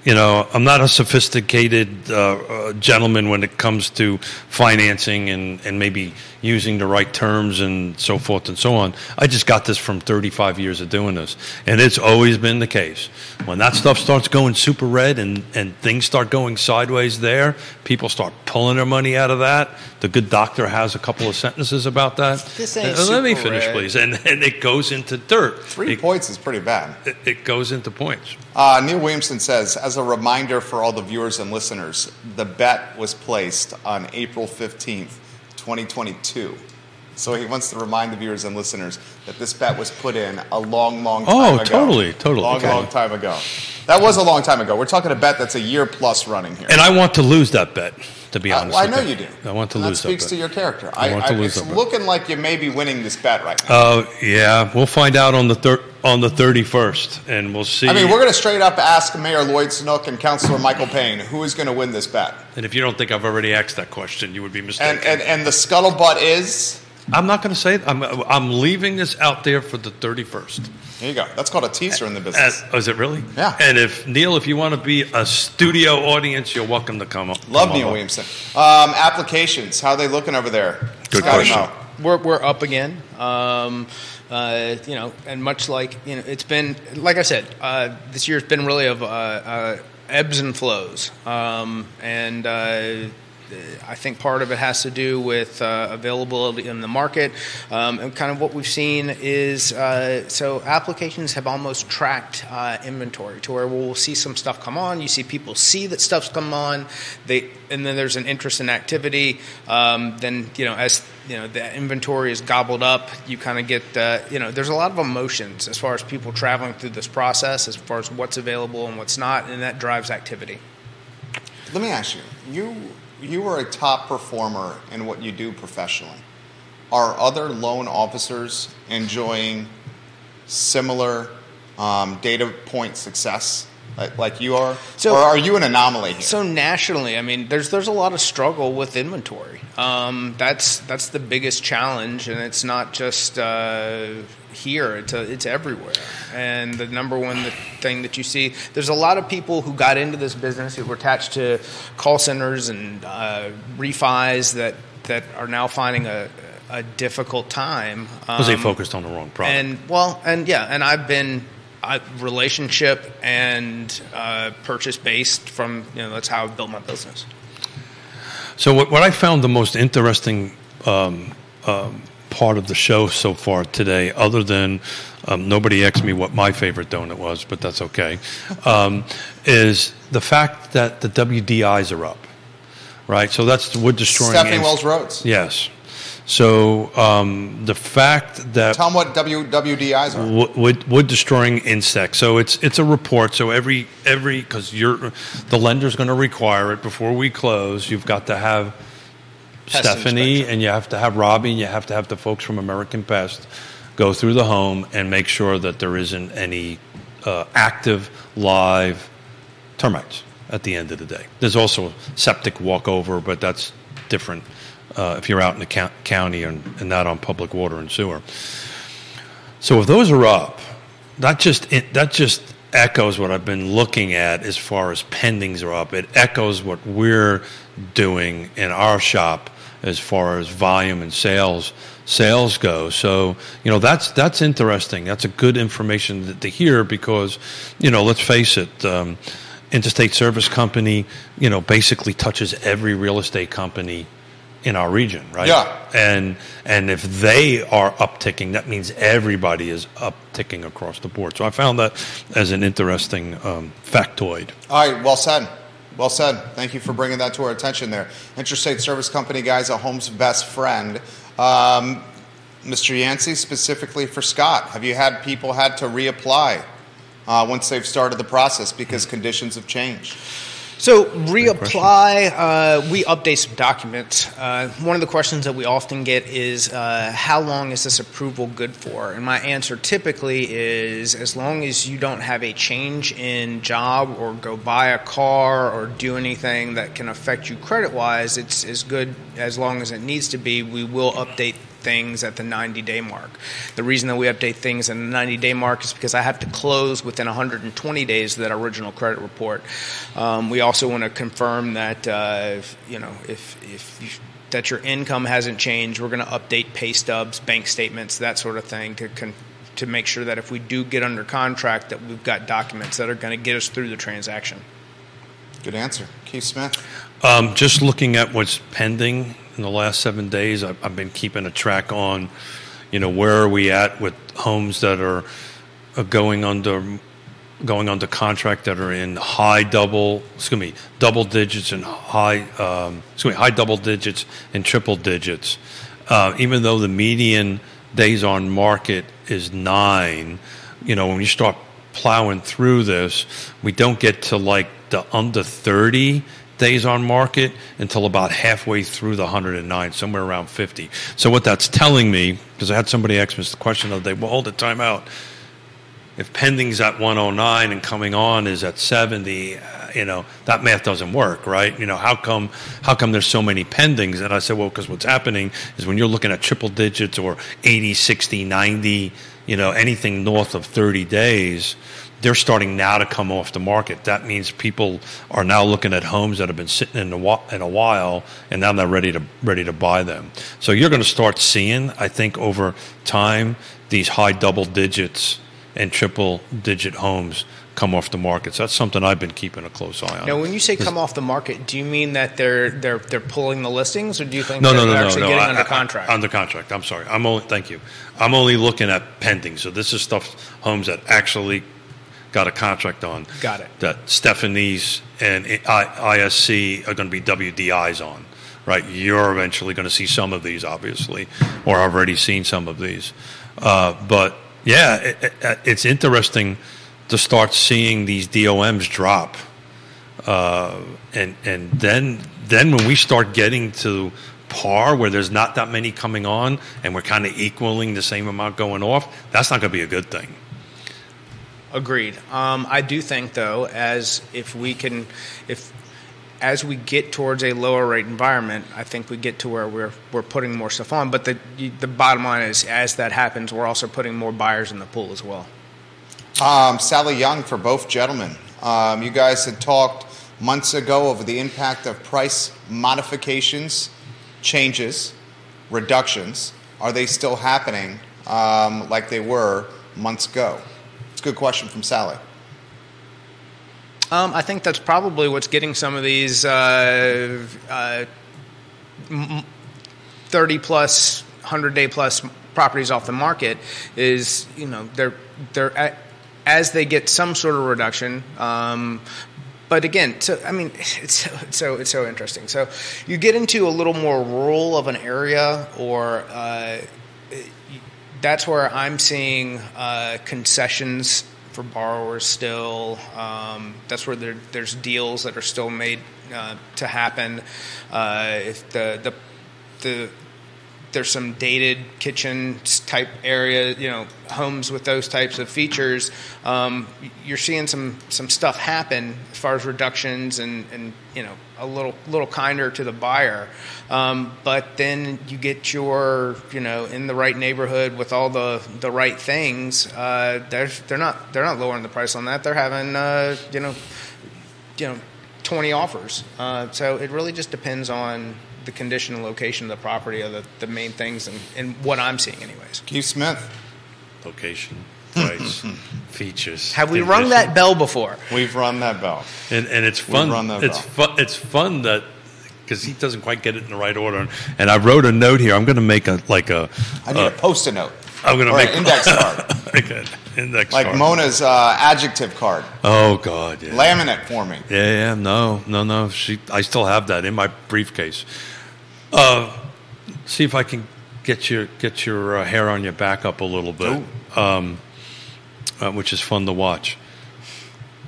you know, I'm not a sophisticated uh, uh, gentleman when it comes to financing and and maybe using the right terms and so forth and so on. I just got this from 35 years of doing this, and it's always been the case. When that stuff starts going super red and and things start going sideways there, people start pulling their money out of that. The good doctor has a couple of sentences about that. This ain't Uh, Let me finish, red. please. And and it goes into dirt. Three It- points is pretty bad. it, it goes into points. Uh, Neil Williamson says, as a reminder for all the viewers and listeners, the bet was placed on April 15th, 2022. So he wants to remind the viewers and listeners that this bet was put in a long, long time ago. Oh, ago. totally, totally. Long, Okay. long time ago. That was a long time ago. We're talking a bet that's a year plus running here. And I want to lose that bet, to be Uh, honest. well, I with know you do. I want to And lose that speaks that to your character. I want to lose it's looking like you may be winning this bet right now. Oh yeah, we'll find out on the thir- on the thirty first, and we'll see. I mean, we're going to straight up ask Mayor Lloyd Snook and Councilor Michael Payne who is going to win this bet. and if you don't think I've already asked that question, you would be mistaken. And, and, and the scuttlebutt is. I'm not going to say it. I'm I'm leaving this out there for the thirty first. There you go. That's called a teaser in the business. Oh, is it really? Yeah. And if Neil, if you want to be a studio audience, you're welcome to come. up. Love come Neil on. Williamson. Um, applications, how are they looking over there? Good Scotty question. We're, we're up again. Um, uh, you know, and much like you know, it's been like I said, uh, this year's been really of uh, uh, ebbs and flows, um, and. I think part of it has to do with uh, availability in the market. Um, and kind of what we've seen is uh, so applications have almost tracked uh, inventory to where we'll see some stuff come on. You see people see that stuff's come on, they and then there's an interest in activity. Um, then you know as you know the inventory is gobbled up, you kind of get uh, you know there's a lot of emotions as far as people traveling through this process, as far as what's available and what's not, and that drives activity. Let me ask you. You you are a top performer in what you do professionally. Are other loan officers enjoying similar um, data point success like, like you are, So- or are you an anomaly here? So nationally, I mean, there's there's a lot of struggle with inventory. Um, that's that's the biggest challenge, and it's not just uh, here; it's a, it's everywhere. And the number one thing that you see, there's a lot of people who got into this business who were attached to call centers and uh, refis that that are now finding a a difficult time Because they Um, focused on the wrong product. and well, and yeah, and I've been I, relationship and uh, purchase based from you know that's how I've built my business. So what, what I found the most interesting um, um, part of the show so far today, other than um, nobody asked me what my favorite donut was, but that's okay, um, is the fact that the WDIs are up. Right, so that's the wood destroying. Stephanie ins- Wells Rhodes. Yes. So um, the fact that Tell them what WWDIs are. wood, wood, wood destroying insects. So it's it's a report. So every every because you're the lender's going to require it before we close. You've got to have Stephanie inspection. and you have to have Robbie. and You have to have the folks from American Pest go through the home and make sure that there isn't any uh, active live termites at the end of the day. There's also septic walkover, but that's different uh, if you're out in the count- county and, and not on public water and sewer. So if those are up, that just it, that just echoes what I've been looking at as far as pendings are up. It echoes what we're doing in our shop as far as volume and sales sales go. So you know that's that's interesting. That's a good information to, to hear because you know let's face it. Um, Intrastate Service Company, you know, basically touches every real estate company in our region, right? Yeah. And and if they are upticking, that means everybody is upticking across the board. So I found that as an interesting um, factoid. All right, well said. Well said. Thank you for bringing that to our attention there. Intrastate Service Company, guys, a home's best friend. Um, Mr. Yancey, specifically for Scott, have you had people had to reapply uh, once they've started the process because conditions have changed? So reapply, uh, we update some documents. Uh, one of the questions that we often get is, uh, how long is this approval good for? And my answer typically is, as long as you don't have a change in job or go buy a car or do anything that can affect you credit wise, it's as good as long as it needs to be. We will update things at the 90 day mark. The reason that we update things in the 90 day mark is because I have to close within 120 days of that original credit report. Um, we also want to confirm that uh, if, you know if if you, that your income hasn't changed, we're going to update pay stubs, bank statements, that sort of thing to con- to make sure that if we do get under contract, that we've got documents that are going to get us through the transaction. Good answer. Keith Smith. Um, just looking at what's pending in the last seven days, I've, I've been keeping a track on, you know, where are we at with homes that are uh, going under going under contract that are in high double, excuse me, double digits and high, um, excuse me, high double digits and triple digits. Uh, even though the median days on market is nine, you know, when you start plowing through this, we don't get to like the under 30 days on market until about halfway through the 109, somewhere around 50. So what that's telling me, because I had somebody ask me this question the other day, well, hold the time out. If pending's at 109 and coming on is at 70 uh, you know that math doesn't work right? You know how come how come there's so many pendings? And i said well because what's happening is when you're looking at triple digits or 80 60 90 you know anything north of 30 days they're starting now to come off the market. That means people are now looking at homes that have been sitting in a, whi- in a while, and now they're ready to ready to buy them. So you're going to start seeing, I think, over time, these high double digits and triple digit homes come off the market. So that's something I've been keeping a close eye on. Now, when you say come off the market, do you mean that they're they're they're pulling the listings, or do you think no, they're no, no, no, actually no. getting I- under I- contract? under contract. I'm sorry. I'm only. Thank you. I'm only looking at pending. So this is stuff homes that actually got a contract on. Got it. That Stephanie's and ISC are going to be WDIs on. Right. You're eventually going to see some of these, obviously, or I've already seen some of these. Uh, but yeah, it, it, it's interesting to start seeing these DOMs drop uh, and and then then when we start getting to par where there's not that many coming on and we're kind of equaling the same amount going off, that's not going to be a good thing. Agreed. Um, I do think though, as if we can, if as we get towards a lower rate environment, I think we get to where we're we're putting more stuff on. But the the bottom line is, as that happens, we're also putting more buyers in the pool as well. Um, Sally Young for both gentlemen. Um, you guys had talked months ago over the impact of price modifications, changes, reductions. Are they still happening um, like they were months ago? It's a good question from Sally. Um, I think that's probably what's getting some of these uh, uh, 30 plus, 100 day plus properties off the market is, you know, they're, they're at, as they get some sort of reduction. Um, but again, so I mean, it's so, it's so it's so interesting. So you get into a little more rural of an area, or uh, that's where I'm seeing uh, concessions for borrowers still. Um, that's where there, there's deals that are still made uh, to happen. Uh, if the the the there's some dated kitchen type area, you know, homes with those types of features. Um, you're seeing some some stuff happen as far as reductions and and you know a little little kinder to the buyer. Um, but then you get your you know in the right neighborhood with all the the right things. Uh, they're they're not they're not lowering the price on that. They're having uh, you know you know 20 offers. Uh, so it really just depends on the condition and location of the property are the, the main things and, and what I'm seeing anyways. Keith Smith. Location, price, features. Have we rung that bell before? We've run that bell. And, and it's We've fun. run that It's bell. fun. It's fun that because he doesn't quite get it in the right order. And I wrote a note here. I'm going to make a like a. I need uh, a post-it note. I'm going to or make an index card, Okay, index like card. Mona's uh, adjective card. Oh God, yeah. Laminate for me. Yeah, yeah, no, no, no. She, I still have that in my briefcase. Uh, see if I can get your get your uh, hair on your back up a little bit, um, uh, which is fun to watch.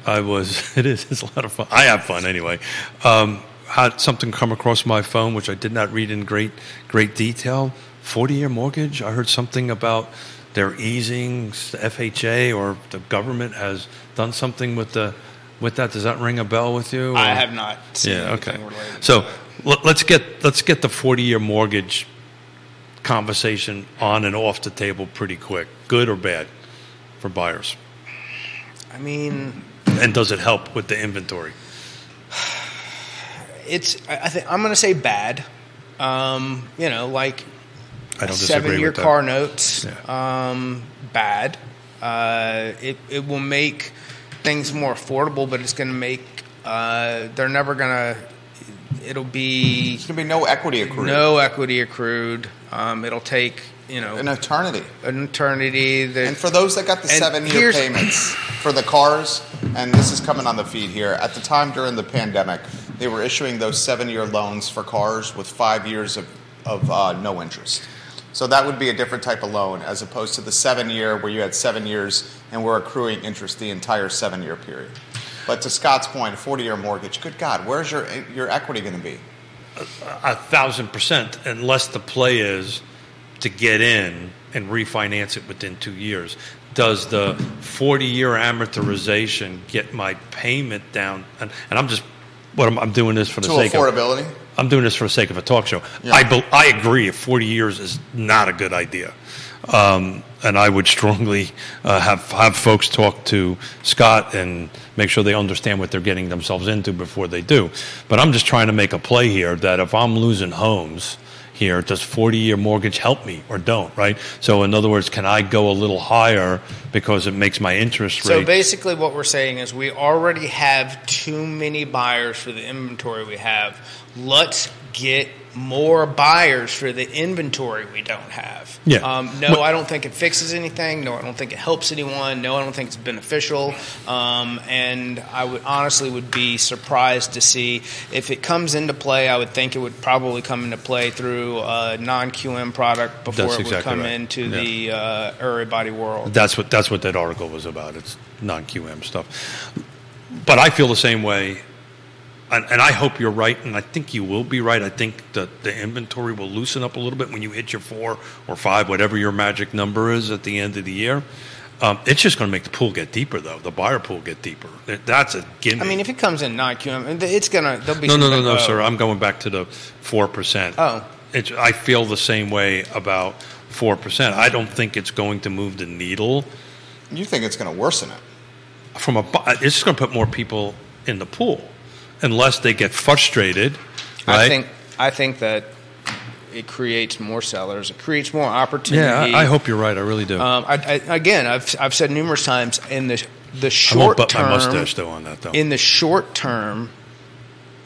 I was. It is. It's a lot of fun. I have fun anyway. Um, had something come across my phone which I did not read in great great detail. Forty year mortgage. I heard something about they're easing the FHA or the government has done something with the with that. Does that ring a bell with you? I have not seen yeah. Okay. related So that. let- let's get let's get the forty year mortgage conversation on and off the table pretty quick. Good or bad for buyers? I mean, And does it help with the inventory? it's. I I think I'm going to say bad. Um, you know, like I don't disagree seven-year with that. car notes. Yeah. Um, bad. Uh, it it will make things more affordable, but it's going to make. Uh, they're never going to. It'll be There's going to be no equity accrued. no equity accrued. Um, it'll take you know An eternity. an eternity. That, And for those that got the seven year payments for the cars, and this is coming on the feed here, at the time during the pandemic, they were issuing those seven year loans for cars with five years of, of uh, no interest. So that would be a different type of loan as opposed to the seven year where you had seven years and we're accruing interest the entire seven year period. But to Scott's point, a 40 year mortgage, good God, where's your, your equity going to be? A thousand percent, unless the play is to get in and refinance it within two years. Does the 40 year amortization get my payment down? And, and I'm just, what I'm, I'm doing this for the To sake of. affordability? I'm doing this for the sake of a talk show. Yeah. I, bel I agree. 40 years is not a good idea. Um, and I would strongly uh, have have folks talk to Scott and make sure they understand what they're getting themselves into before they do. But I'm just trying to make a play here that if I'm losing homes here, does 40 year mortgage help me or don't? Right. So in other words, can I go a little higher because it makes my interest rate? So basically, what we're saying is we already have too many buyers for the inventory we have. Let's get more buyers for the inventory we don't have. Yeah. Um, no, I don't think it fixes anything. No, I don't think it helps anyone. No, I don't think it's beneficial. Um, and I would honestly would be surprised to see if it comes into play. I would think it would probably come into play through a non QM product before That's it would exactly come right. into Yeah. the uh, everybody world. That's what that's what that article was about. It's non QM stuff. But I feel the same way, and, and I hope you're right, and I think you will be right. I think that the inventory will loosen up a little bit when you hit your four or five, whatever your magic number is at the end of the year. Um, it's just going to make the pool get deeper, though. The buyer pool get deeper. That's a gimme. I mean, if it comes in non QM, it's gonna. There'll be no, no, no, no, sir. I'm going back to the four percent. Oh. it's, I feel the same way about four percent. I don't think it's going to move the needle You think it's going to worsen it? from a. It's just going to put more people in the pool, unless they get frustrated. Right? I think. I think that it creates more sellers. It creates more opportunity. Yeah, I, I hope you're right. I really do. Um, I, I, again, I've I've said numerous times in the the I won't short butt term. my mustache though on that though. In the short term,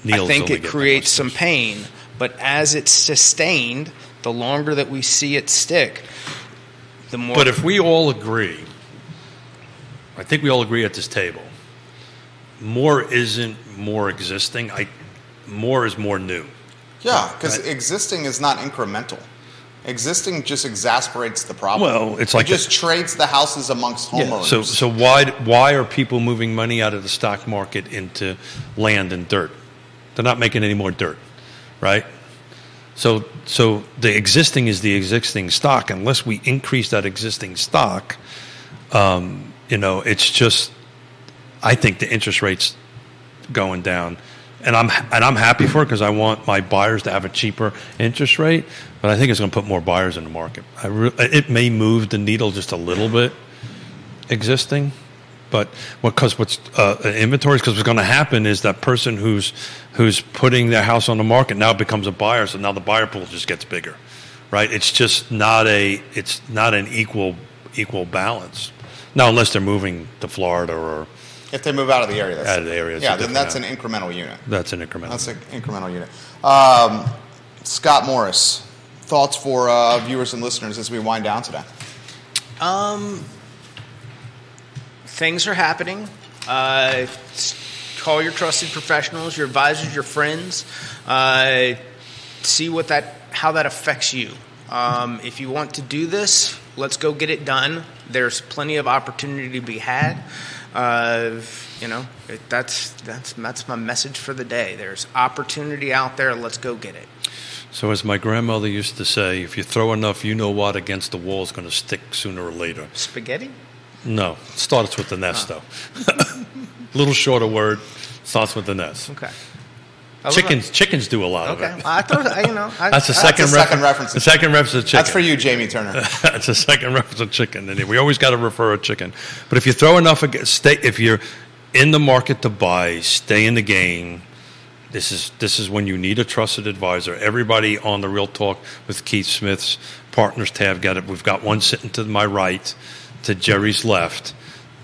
Neil's I think it creates some pain. But as it's sustained, the longer that we see it stick, the more. But if we all agree, I think we all agree at this table, more isn't more existing. I more is more new. Yeah, because Right. existing is not incremental. Existing just exasperates the problem. Well, it's like it just trades the houses amongst homeowners. So so why why are people moving money out of the stock market into land and dirt? They're not making any more dirt, right? So so the existing is the existing stock. Unless we increase that existing stock, um, you know, it's just. I think the interest rates going down, and I'm and I'm happy for it because I want my buyers to have a cheaper interest rate. But I think it's going to put more buyers in the market. Re- it may move the needle just a little bit existing, but because what's uh, inventories because what's going to happen is that person who's who's putting their house on the market now becomes a buyer, so now the buyer pool just gets bigger, right? It's just not a it's not an equal equal balance. Now, unless they're moving to Florida or if they move out of the area, that's Out of the area, yeah, then different that's an incremental unit. that's an incremental. That's an incremental unit. Um, Scott Morris, thoughts for uh, viewers and listeners as we wind down today? Um, things are happening. Uh, call your trusted professionals, your advisors, your friends. Uh, see what that how that affects you. Um, if you want to do this, let's go get it done. There's plenty of opportunity to be had. Uh, you know, it, that's that's that's my message for the day. There's opportunity out there. Let's go get it. So, as my grandmother used to say, if you throw enough, you know what, against the wall, is going to stick sooner or later. Spaghetti. No, it starts with the nest, though. Little shorter word, starts with the nest. Okay. I Chickens, chickens do a lot Okay. of it. I thought I, you know. I, That's the second, the second refer- reference. The second reference to chicken. That's for you, Jamie Turner. That's the second reference to chicken. And we always got to refer a chicken. But if you throw enough, stay. If you're in the market to buy, stay in the game. This is this is when you need a trusted advisor. Everybody on the Real Talk with Keith Smith's partners tab got it. We've got one sitting to my right, to Jerry's left.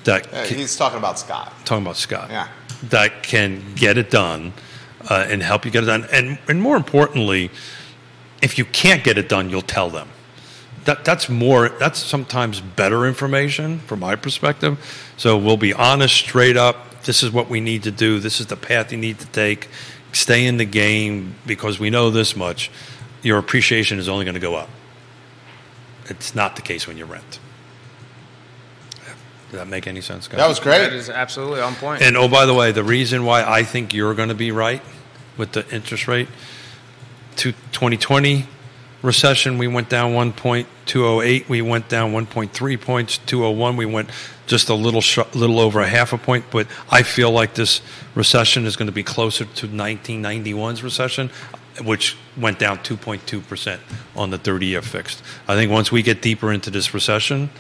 That can- he's talking about Scott. talking about Scott. Yeah. That can get it done uh, and help you get it done. And and more importantly, if you can't get it done, you'll tell them. That that's more. That's sometimes better information from my perspective. So we'll be honest, straight up. This is what we need to do. This is the path you need to take. Stay in the game because we know this much. Your appreciation is only going to go up. It's not the case when you rent. Does that make any sense, guys? That was great. is absolutely on point. And oh, by the way, the reason why I think you're going to be right with the interest rate, to 2020 recession, we went down 1.208. We went down 1.3 points. 201, we went just a little, sh- little over a half a point. But I feel like this recession is going to be closer to 1991's recession, which went down 2.2 percent on the 30-year fixed. I think once we get deeper into this recession.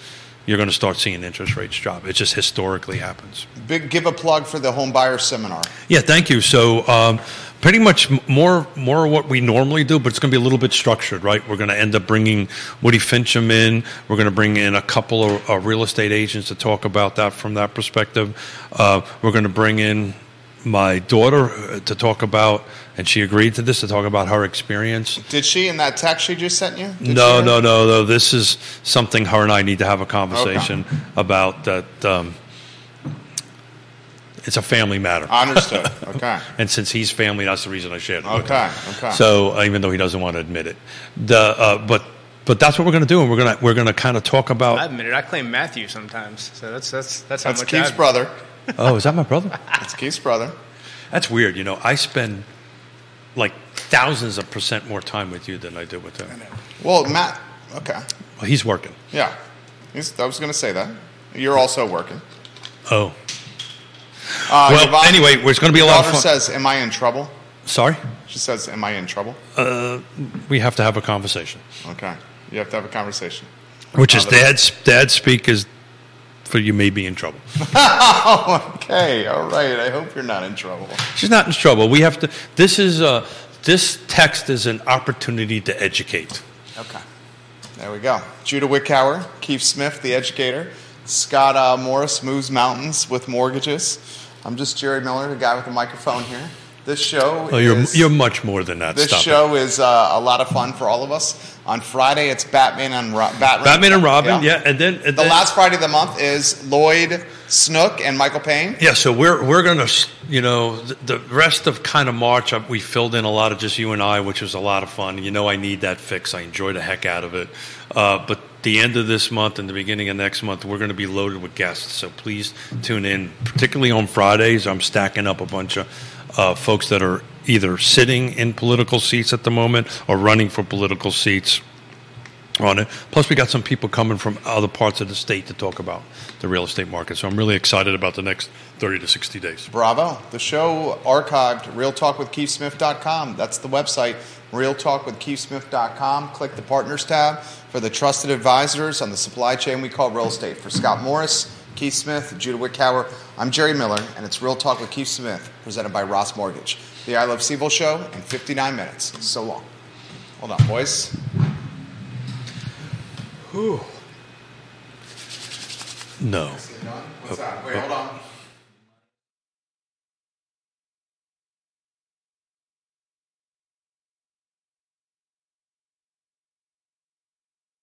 You're going to start seeing interest rates drop. It just historically happens. Big, give a plug for the home buyer seminar. Yeah, thank you. So, um, pretty much more more what we normally do, but it's going to be a little bit structured, right? We're going to end up bringing Woody Fincham in. We're going to bring in a couple of uh, real estate agents to talk about that from that perspective. Uh, we're going to bring in my daughter uh, to talk about, and she agreed to this to talk about her experience. Did she in that text she just sent you? No, no, no, no. This is something her and I need to have a conversation about. That um, it's a family matter. Understood. Okay. And since he's family, that's the reason I shared it. Okay. Okay. So uh, even though he doesn't want to admit it, the uh, but but that's what we're going to do, and we're going to we're going to kind of talk about. I admit it. I claim Matthew sometimes, so that's that's that's how That's much. Keith's I, brother. Oh, is that my brother? That's Keith's brother. That's weird. You know, I spend like thousands of percent more time with you than I did with him. Well, Matt. Okay. Well, he's working. Yeah. He's, I was going to say that. You're also working. Oh, Uh, Well, Yonna- anyway, it's gonna be a lot of fun. says, "Am I in trouble?" sorry. She says, "Am I in trouble?" We have to have a conversation. Okay, you have to have a conversation. Which is dad's dad speak is for you may be in trouble. Okay, all right. I hope you're not in trouble. She's not in trouble. We have to. This is a. This text is an opportunity to educate. Okay, there we go. Judah Wickower, Keith Smith, the educator, Scott uh, Morris moves mountains with mortgages. I'm just Jerry Miller, the guy with the microphone here. This show Oh, you're is you're much more than that. this Stop show is uh, a lot of fun for all of us. On Friday, it's Batman and Ro- Batman. Batman and Robin, yeah, and then and The then, last Friday of the month is Lloyd Snook and Michael Payne. Yeah, so we're we're gonna, you know, the, the rest of kind of March, uh, we filled in a lot of just you and I, which was a lot of fun. You know, I need that fix. I enjoy the heck out of it. Uh, but the end of this month and the beginning of next month, we're going to be loaded with guests. So please tune in, particularly on Fridays. I'm stacking up a bunch of uh, folks that are either sitting in political seats at the moment or running for political seats on it. Plus, we got some people coming from other parts of the state to talk about the real estate market. So I'm really excited about the next 30 to 60 days. Bravo. The show archived, realtalkwithkeithsmith.com. That's the website, realtalkwithkeithsmith.com. Click the partners tab for the trusted advisors on the supply chain we call real estate. For Scott Morris, Keith Smith, Judah Wickower, I'm Jerry Miller, and it's Real Talk with Keith Smith, presented by Ross Mortgage. The I Love CVille show in 59 minutes. So long. Hold on, boys. No. What's that? Wait, hold on.